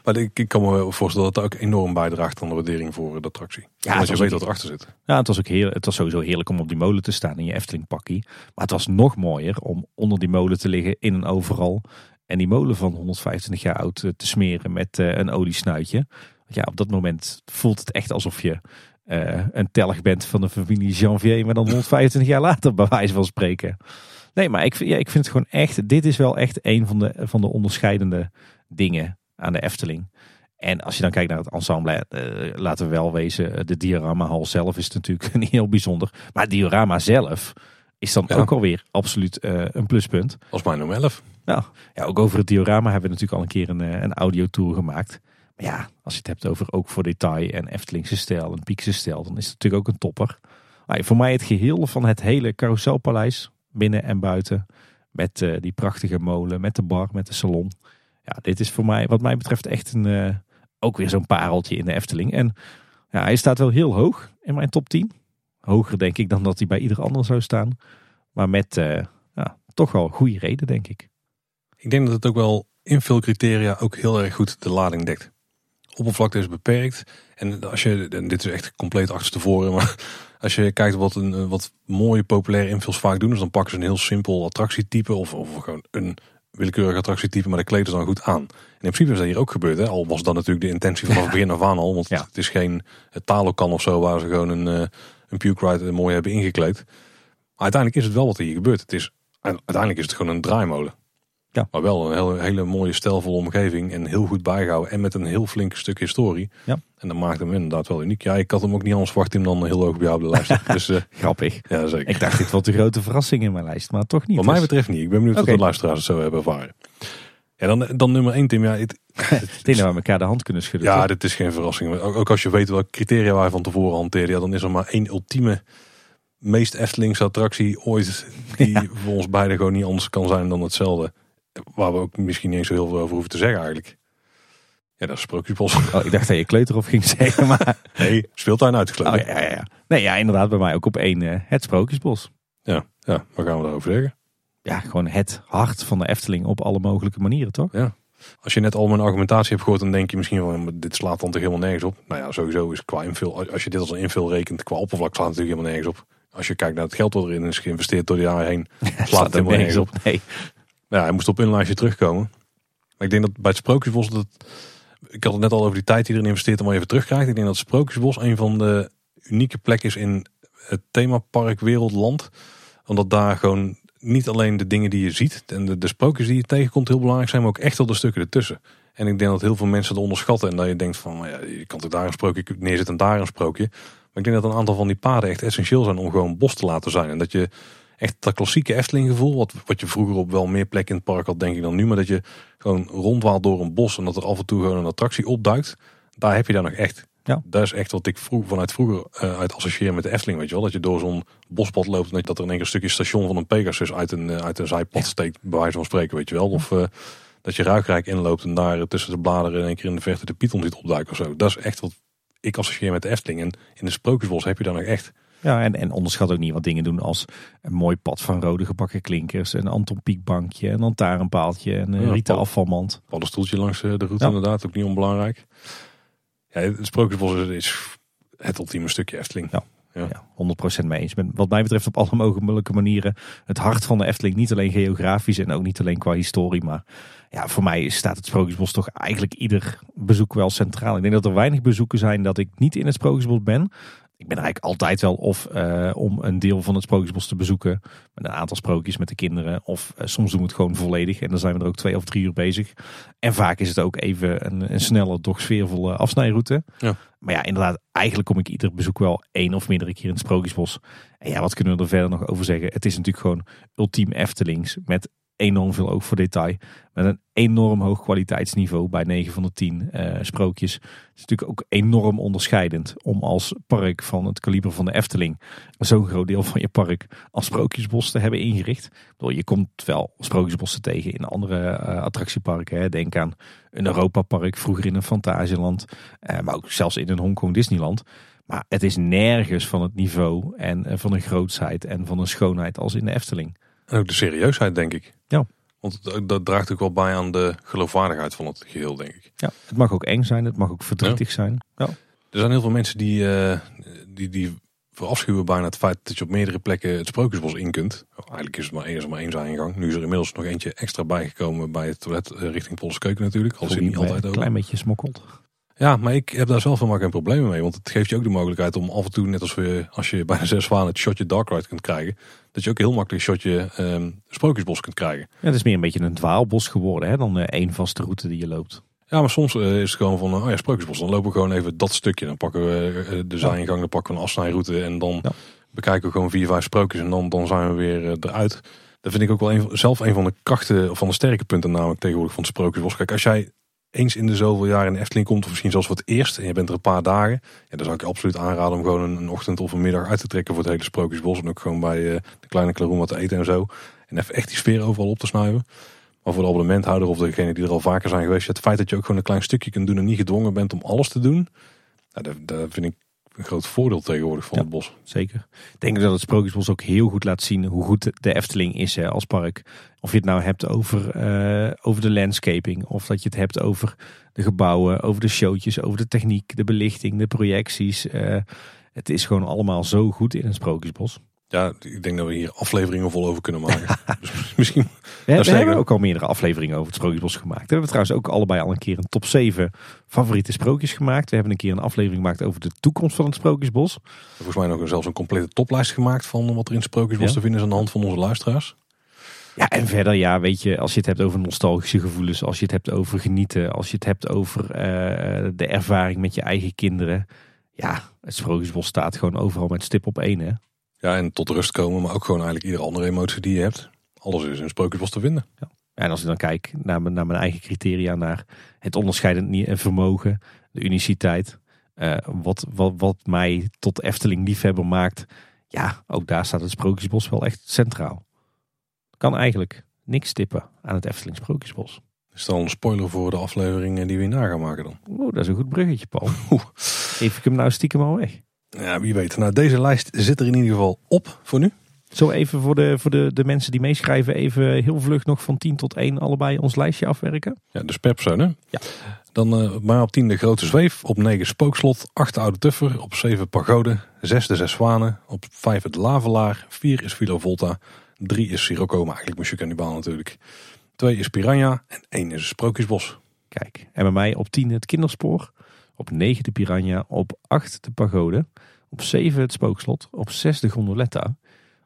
ik, ik kan me wel voorstellen dat dat ook enorm bijdraagt aan de waardering voor de attractie. Ja, als je weet wat erachter zit. Ja, het was ook heel, het was sowieso heerlijk om op die molen te staan in je Efteling pakkie. Maar het was nog mooier om onder die molen te liggen in een overal. En die molen van 125 jaar oud eh, te smeren met eh, een oliesnuitje. Want ja, op dat moment voelt het echt alsof je eh, een telg bent van de familie Janvier. Maar dan 125 jaar later bij wijze van spreken. Nee, maar ik, vind- ja, ik vind het gewoon echt, dit is wel echt een van de, van de onderscheidende dingen aan de Efteling. En als je dan kijkt naar het ensemble, eh, laten we wel wezen, eh, de dioramahal zelf is natuurlijk niet heel bijzonder. Maar het diorama zelf is dan Ja. ook alweer absoluut eh, een pluspunt. Als mijn nummer 11. Nou, ja, ook over het diorama hebben we natuurlijk al een keer een, een audiotour gemaakt. Maar ja, als je het hebt over ook voor detail en Eftelingse stijl en Piekse stijl, dan is het natuurlijk ook een topper. Maar voor mij het geheel van het hele carouselpaleis, binnen en buiten, met die prachtige molen, met de bar, met de salon. Ja, dit is voor mij, wat mij betreft, echt een, eh, ook weer zo'n pareltje in de Efteling. En ja, hij staat wel heel hoog in mijn top 10. Hoger denk ik dan dat hij bij ieder ander zou staan. Maar met eh, ja, toch wel goede reden, denk ik. Ik denk dat het ook wel invulcriteria ook heel erg goed de lading dekt. Oppervlakte is beperkt. En als je, en dit is echt compleet achterstevoren, maar als je kijkt wat, een, wat mooie populaire invuls vaak doen, dus dan pakken ze een heel simpel attractietype of, of gewoon een willekeurig attractietype, maar de kleden ze dan goed aan. En in principe is dat hier ook gebeurd. Hè? Al was dat natuurlijk de intentie vanaf het begin af aan al. Want Ja. het is geen talokan of zo waar ze gewoon een, eh, een puke ride mooi hebben ingekleed. Maar uiteindelijk is het wel wat er hier gebeurt. Het is, uiteindelijk is het gewoon een draaimolen. Ja. Maar wel een hele, hele mooie stijlvolle omgeving en heel goed bijgehouden. En met een heel flink stuk historie. Ja. En dat maakt hem inderdaad wel uniek. Ja, ik had hem ook niet anders verwacht hem dan heel hoog bij jou op de lijst. dus eh, Grappig. ja, zeker. Ik dacht, dit wordt de grote verrassing in mijn lijst, maar toch niet. Wat mij Dus betreft niet. Ik ben benieuwd Oké. of de luisteraars het zo hebben ervaren. Ja, dan, dan nummer 1, Tim. Ja, het, ik denk dat we elkaar de hand kunnen schudden. ja toch? dit is geen verrassing. Ook, ook als je weet welke criteria wij van tevoren hanteren. Ja, dan is er maar één ultieme, meest Eftelingse attractie ooit. Die voor ons beiden gewoon niet anders kan zijn dan hetzelfde. Waar we ook misschien niet eens zo heel veel over hoeven te zeggen eigenlijk. Ja, dat is Sprookjesbos. Oh, ik dacht dat je kleuterhof ging zeggen, maar... Nee, speeltuin uitgekleed. Oh, ja, ja, ja. Nee, ja, inderdaad, bij mij ook op één eh, het Sprookjesbos. ja, ja, wat gaan we daarover zeggen? Ja, gewoon het hart van de Efteling op alle mogelijke manieren, toch? Als je net al mijn argumentatie hebt gehoord, dan denk je misschien van, dit slaat dan toch helemaal nergens op. Nou ja, sowieso is qua invul, als je dit als een invul rekent, qua oppervlak slaat het natuurlijk helemaal nergens op. Als je kijkt naar het geld wat erin is geïnvesteerd door de jaren heen, slaat het helemaal nergens op. Nee. Ja, hij moest op een lijstje terugkomen. Maar ik denk dat bij het Sprookjesbos, dat, ik had het net al over die tijd die erin investeert om maar even terugkrijgt. Ik denk dat het Sprookjesbos een van de unieke plekken is in het themapark Wereldland. Omdat daar gewoon niet alleen de dingen die je ziet en de, de sprookjes die je tegenkomt heel belangrijk zijn, maar ook echt wel de stukken ertussen. En ik denk dat heel veel mensen het onderschatten en dat je denkt van, nou ja, je kan toch daar een sprookje neerzetten en daar een sprookje. Maar ik denk dat een aantal van die paden echt essentieel zijn om gewoon bos te laten zijn. En dat je echt dat klassieke Efteling gevoel, wat, wat je vroeger op wel meer plekken in het park had denk ik dan nu, maar dat je gewoon rondwaalt door een bos en dat er af en toe gewoon een attractie opduikt. Daar heb je daar nog echt. Ja. Dat is echt wat ik vroeg, vanuit vroeger eh, uit associeer met de Efteling, weet je wel. Dat je door zo'n bospad loopt en dat er in één keer een stukje station van een Pegasus uit een, eh, uit een zijpad steekt, bij wijze van spreken, weet je wel. Of eh, dat je Ruigrijk inloopt en daar tussen de bladeren in één keer in de verte de Python ziet opduiken of zo. Dat is echt wat ik associeer met de Efteling. En in de Sprookjesbos heb je daar nog echt. Ja, en, en onderschat ook niet wat dingen doen als een mooi pad van rode gebakken klinkers, een Anton Pieckbankje, een lantaarnpaaltje, en een Ja, rieten afvalmand. paddenstoeltje langs eh, de route Ja. inderdaad, ook niet onbelangrijk. Ja, het Sprookjesbos is, het ultieme stukje Efteling. Ja. Ja. Ja, 100% mee eens. Ben wat mij betreft op alle mogelijke manieren het hart van de Efteling. Niet alleen geografisch en ook niet alleen qua historie. Maar ja, voor mij staat het Sprookjesbos toch eigenlijk ieder bezoek wel centraal. Ik denk dat er weinig bezoeken zijn dat ik niet in het Sprookjesbos ben. Ik ben eigenlijk altijd wel of eh, om een deel van het Sprookjesbos te bezoeken. Met een aantal sprookjes met de kinderen. Of eh, soms doen we het gewoon volledig. En dan zijn we er ook twee of drie uur bezig. En vaak is het ook even een, een snelle, doch sfeervolle afsnijroute. Ja. Maar ja, inderdaad, eigenlijk kom ik ieder bezoek wel één of meerdere keer in het Sprookjesbos. En ja, wat kunnen we er verder nog over zeggen? Het is natuurlijk gewoon ultiem Eftelings. Met enorm veel oog voor detail. Met een enorm hoog kwaliteitsniveau bij 9 van de 10 eh, sprookjes. Het is natuurlijk ook enorm onderscheidend om als park van het kaliber van de Efteling zo'n groot deel van je park als sprookjesbos te hebben ingericht. Bedoel, je komt wel sprookjesbossen tegen in andere eh, attractieparken. Hè. Denk aan een Europapark, vroeger in een Fantasieland, eh, maar ook zelfs in een Hongkong Disneyland. Maar het is nergens van het niveau en van de grootsheid en van de schoonheid als in de Efteling. En ook de serieusheid, denk ik. Ja. Want dat, draagt ook wel bij aan de geloofwaardigheid van het geheel, denk ik. Ja, het mag ook eng zijn, het mag ook verdrietig zijn. Ja. Er zijn heel veel mensen die, eh, die, die verafschuwen bijna het feit dat je op meerdere plekken het Sprookjesbos in kunt. Oh, eigenlijk is het maar één, is maar één ingang. Nu is er inmiddels nog eentje extra bijgekomen bij het toilet eh, richting Polskeuken natuurlijk. Al is het niet altijd een open. klein beetje smokkelt. Ja, maar ik heb daar zelf helemaal geen problemen mee. Want het geeft je ook de mogelijkheid om af en toe, net als we, als je bij de zes zwanen het shotje Dark Ride kunt krijgen. Dat je ook heel makkelijk een shotje ehm, Sprookjesbos kunt krijgen. Ja, het is meer een beetje een dwaalbos geworden hè, dan eh, één vaste route die je loopt. Ja, maar soms eh, is het gewoon van, oh ja, Sprookjesbos. Dan lopen we gewoon even dat stukje. Dan pakken we eh, de zijingang, dan pakken we een afsnijroute. En dan Ja. bekijken we gewoon vier, vijf sprookjes. En dan, dan zijn we weer eh, eruit. Dat vind ik ook wel een, zelf een van de krachten, of van de sterke punten namelijk tegenwoordig van het Sprookjesbos. Kijk, als jij eens in de zoveel jaar in Efteling komt, of misschien zelfs het eerst, en je bent er een paar dagen, ja, dan zou ik je absoluut aanraden om gewoon een, een ochtend of een middag uit te trekken voor het hele Sprookjesbos. En ook gewoon bij eh, de kleine Klaroen wat te eten en zo. En even echt die sfeer overal op te snuiven. Maar voor de abonnementhouder of degene die er al vaker zijn geweest, het feit dat je ook gewoon een klein stukje kunt doen en niet gedwongen bent om alles te doen, nou, dat, dat vind ik een groot voordeel tegenwoordig van Ja. het bos. Zeker. Ik denk dat het Sprookjesbos ook heel goed laat zien hoe goed de Efteling is hè, als park. Of je het nou hebt over, eh, over de landscaping. Of dat je het hebt over de gebouwen, over de showtjes, over de techniek, de belichting, de projecties. Eh, het is gewoon allemaal zo goed in een Sprookjesbos. Ja, ik denk dat we hier afleveringen vol over kunnen maken. dus misschien We, hebben ook al meerdere afleveringen over het Sprookjesbos gemaakt. We hebben trouwens ook allebei al een keer een top 7 favoriete sprookjes gemaakt. We hebben een keer een aflevering gemaakt over de toekomst van het Sprookjesbos. volgens mij nog zelfs een complete toplijst gemaakt van wat er in Sprookjesbos Ja. te vinden is aan de hand van onze luisteraars. Ja, en verder, ja, weet je, als je het hebt over nostalgische gevoelens, als je het hebt over genieten, als je het hebt over eh, de ervaring met je eigen kinderen. Ja, het Sprookjesbos staat gewoon overal met stip op één, hè. Ja, en tot rust komen, maar ook gewoon eigenlijk iedere andere emotie die je hebt. Alles is in Sprookjesbos te vinden. En als ik dan kijk naar mijn, naar mijn eigen criteria, naar het onderscheidend vermogen, de uniciteit, eh, wat, wat, wat mij tot Efteling liefhebber maakt, ja, ook daar staat het Sprookjesbos wel echt centraal. Kan eigenlijk niks tippen aan het Efteling Sprookjesbos. Is dat al een spoiler voor de afleveringen die we hierna gaan maken dan? Oeh, dat is een goed bruggetje, Paul. Geef ik hem nou stiekem al weg. Ja, wie weet. Nou, deze lijst zit er in ieder geval op voor nu. Zo even voor, de, voor de, de mensen die meeschrijven, even heel vlug nog van 10 tot 1 allebei ons lijstje afwerken. Ja, dus per persoon hè? Ja. Dan eh maar op 10 de grote zweef, op 9 spookslot, 8 de oude tuffer, op 7 pagode, 6 de zes zwanen, op 5 het lavelaar, 4 is Villa Volta, 3 is Sirocco, maar eigenlijk Monsieur Cannibal natuurlijk. 2 is Piranha en 1 is Sprookjesbos. Kijk, en bij mij op 10 het kinderspoor, op 9 de piranha, op 8 de pagode, op 7 het spookslot, op 6 de gondoletta,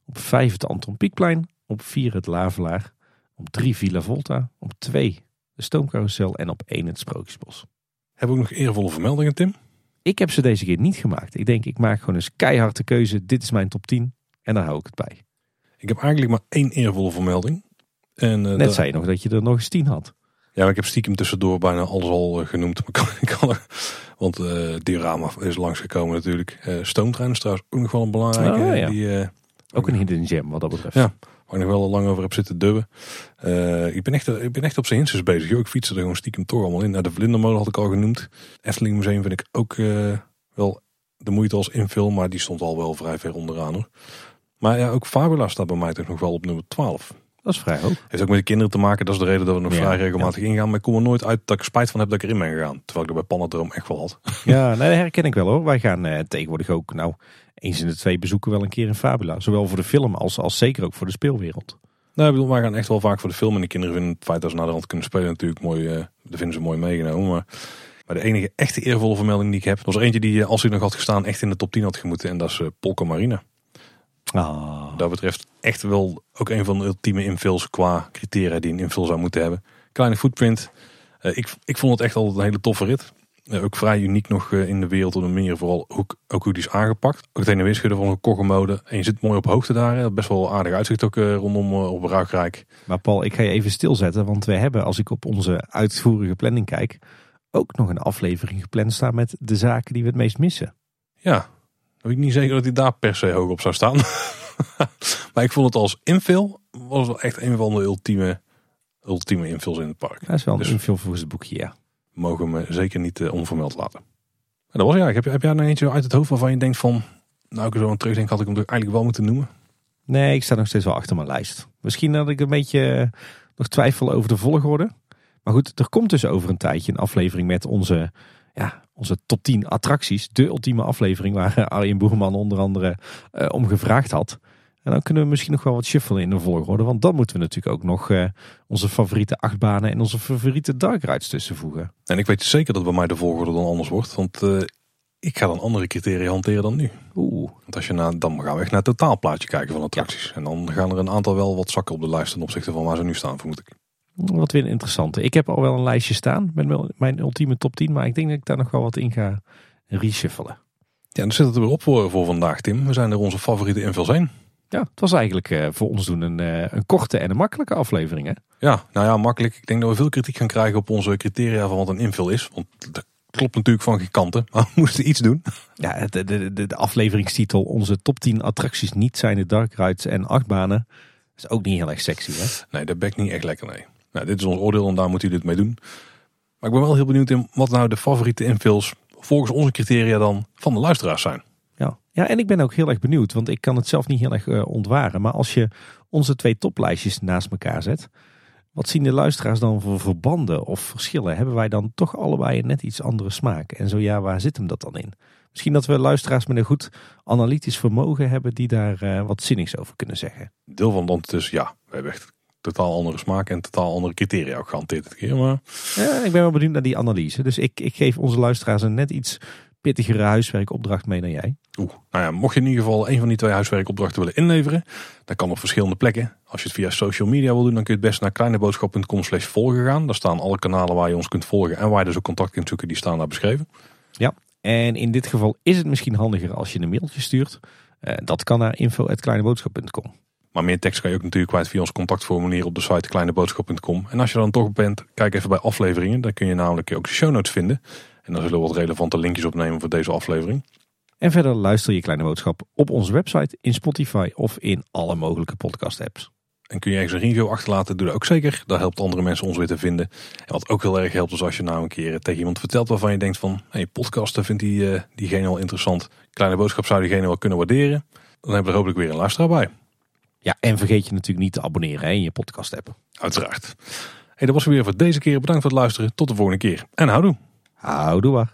op 5 het Anton Pieckplein, op 4 het lavelaar, op 3 Villa Volta, op 2 de stoomcarousel en op 1 het sprookjesbos. Hebben we ook nog eervolle vermeldingen, Tim? Ik heb ze deze keer niet gemaakt. Ik denk, ik maak gewoon eens keihard de keuze. Dit is mijn top 10 en daar hou ik het bij. Ik heb eigenlijk maar één eervolle vermelding. En, eh, Net dat- zei je nog dat je er nog eens 10 had. Ja, maar ik heb stiekem tussendoor bijna alles al eh, genoemd. Maar kan, er, want eh diorama is langsgekomen natuurlijk. Eh stoomtrein is trouwens ook nog wel een belangrijke. Oh, ja. Die, Ook een hidden gem wat dat betreft. Ja. waar ik nog wel lang over heb zitten dubben. Ik, ben echt, ik ben echt op zijn hinses bezig. Ik fiets er gewoon stiekem toch allemaal in. Nou, de Vlindermolen had ik al genoemd. Efteling Museum vind ik ook wel de moeite als invul. Maar die stond al wel vrij ver onderaan hoor. Maar ja, ook Fabula staat bij mij toch nog wel op nummer 12. Dat is vrij hoog. Heeft ook met de kinderen te maken. Dat is de reden dat we nog Ja, vrij regelmatig ingaan. Maar ik kom er nooit uit dat ik spijt van heb dat ik erin ben gegaan. Terwijl ik er bij Panadroom echt wel had. Ja, nee, dat herken ik wel hoor. Wij gaan eh, tegenwoordig ook, nou, eens in de twee bezoeken wel een keer in Fabula. Zowel voor de film als, als zeker ook voor de speelwereld. Nou, ik bedoel, wij gaan echt wel vaak voor de film. En de kinderen vinden het feit dat ze naar de rand kunnen spelen natuurlijk mooi. eh dat vinden ze mooi meegenomen. Maar, maar de enige echte eervolle vermelding die ik heb. was er eentje die, eh, als hij nog had gestaan, echt in de top 10 had gemoeten. En dat is eh, Polka Marina. Ah, Wat dat betreft echt wel ook een van de ultieme invuls qua criteria die een invul zou moeten hebben. Kleine footprint. Eh, ik, ik vond het echt altijd een hele toffe rit. Eh, ook vrij uniek nog eh, in de wereld op een manier. Vooral ook, ook hoe die is aangepakt. Ook het heen en weer schudden van een koggemode. En je zit mooi op hoogte daar. hè. Best wel aardig uitzicht ook rondom op Ruigrijk. maar Paul, ik ga je even stilzetten, want we hebben, als ik op onze uitvoerige planning kijk, ook nog een aflevering gepland staan met de zaken die we het meest missen. Ja, weet ik niet zeker dat hij daar per se hoog op zou staan. maar ik vond het als invul was wel echt een van de ultieme, ultieme invuls in het park. Dat is wel een Dus- invul voor het boekje, ja. Mogen we zeker niet eh, onvermeld laten. En dat was ja. Heb, heb jij nou eentje uit het hoofd waarvan je denkt van... Nou, ik er zo aan terugdenk, had ik hem toch eigenlijk wel moeten noemen. Nee, ik sta nog steeds wel achter mijn lijst. Misschien dat ik een beetje eh, nog twijfel over de volgorde. Maar goed, er komt dus over een tijdje een aflevering met onze, ja, onze top 10 attracties. De ultieme aflevering waar Arjen Boerman onder andere eh, om gevraagd had. En dan kunnen we misschien nog wel wat shuffelen in de volgorde. Want dan moeten we natuurlijk ook nog eh, onze favoriete achtbanen en onze favoriete dark rides tussenvoegen. En ik weet zeker dat bij mij de volgorde dan anders wordt. Want eh, ik ga dan andere criteria hanteren dan nu. Oeh, Want als je naar, dan gaan we echt naar het totaalplaatje kijken van attracties. En dan gaan er een aantal wel wat zakken op de lijst ten opzichte van waar ze nu staan, vermoed ik. Wat weer een interessante. Ik heb al wel een lijstje staan met mijn- ultieme top 10. Maar ik denk dat ik daar nog wel wat in ga reshuffelen. Ja, dan zit het er weer op voor, voor vandaag, Tim. We zijn er onze favoriete invuls heen. Ja, het was eigenlijk eh, voor ons doen een, eh, een korte en een makkelijke aflevering. Hè? Ja, nou ja, makkelijk. Ik denk dat we veel kritiek gaan krijgen op onze criteria van wat een invul is. Want dat klopt natuurlijk van geen kanten. Maar we moesten iets doen. Ja, de, de, de, de afleveringstitel Onze top 10 attracties niet zijn de dark rides en achtbanen. is ook niet heel erg sexy. Hè? Nee, dat bekt niet echt lekker, nee. Nou, dit is ons oordeel en daar moet u dit mee doen. Maar ik ben wel heel benieuwd in wat nou de favoriete invuls volgens onze criteria dan van de luisteraars zijn. Ja. ja, en ik ben ook heel erg benieuwd, want ik kan het zelf niet heel erg uh, ontwaren. Maar als je onze twee toplijstjes naast elkaar zet, wat zien de luisteraars dan voor verbanden of verschillen? Hebben wij dan toch allebei een net iets andere smaak? En zo ja, waar zit hem dat dan in? Misschien dat we luisteraars met een goed analytisch vermogen hebben die daar uh, wat zinnigs over kunnen zeggen. Deel van dan dus ja, we hebben echt totaal andere smaak en totaal andere criteria ook gehanteerd dit keer. Maar... Ja, ik ben wel benieuwd naar die analyse. Dus ik, ik geef onze luisteraars een net iets pittigere huiswerkopdracht mee dan jij. Oeh, nou ja, mocht je in ieder geval een van die twee huiswerkopdrachten willen inleveren, dan kan op verschillende plekken. Als je het via social media wil doen, dan kun je het best naar kleineboodschap.com slash volgen gaan. Daar staan alle kanalen waar je ons kunt volgen en waar je dus ook contact kunt zoeken, die staan daar beschreven. Ja, en in dit geval is het misschien handiger als je een mailtje stuurt. Uh, dat kan naar info.kleineboodschap.com. Maar meer tekst kan je ook natuurlijk kwijt via ons contactformulier op de site kleineboodschap.com. En als je dan toch bent, kijk even bij afleveringen. Dan kun je namelijk ook de show notes vinden. En dan zullen we wat relevante linkjes opnemen voor deze aflevering. En verder luister je Kleine Boodschap op onze website, in Spotify of in alle mogelijke podcast apps. En kun je ergens een review achterlaten, doe dat ook zeker. Dat helpt andere mensen ons weer te vinden. En wat ook heel erg helpt is als je nou een keer tegen iemand vertelt waarvan je denkt van... Hey, podcasten vindt die, uh, diegene wel interessant. Kleine Boodschap zou diegene wel kunnen waarderen. Dan hebben we er hopelijk weer een luisteraar bij. Ja, en vergeet je natuurlijk niet te abonneren hè, in je podcast app. Uiteraard. Hey, dat was weer voor deze keer. Bedankt voor het luisteren. Tot de volgende keer. En houdoe. Houdoe waar.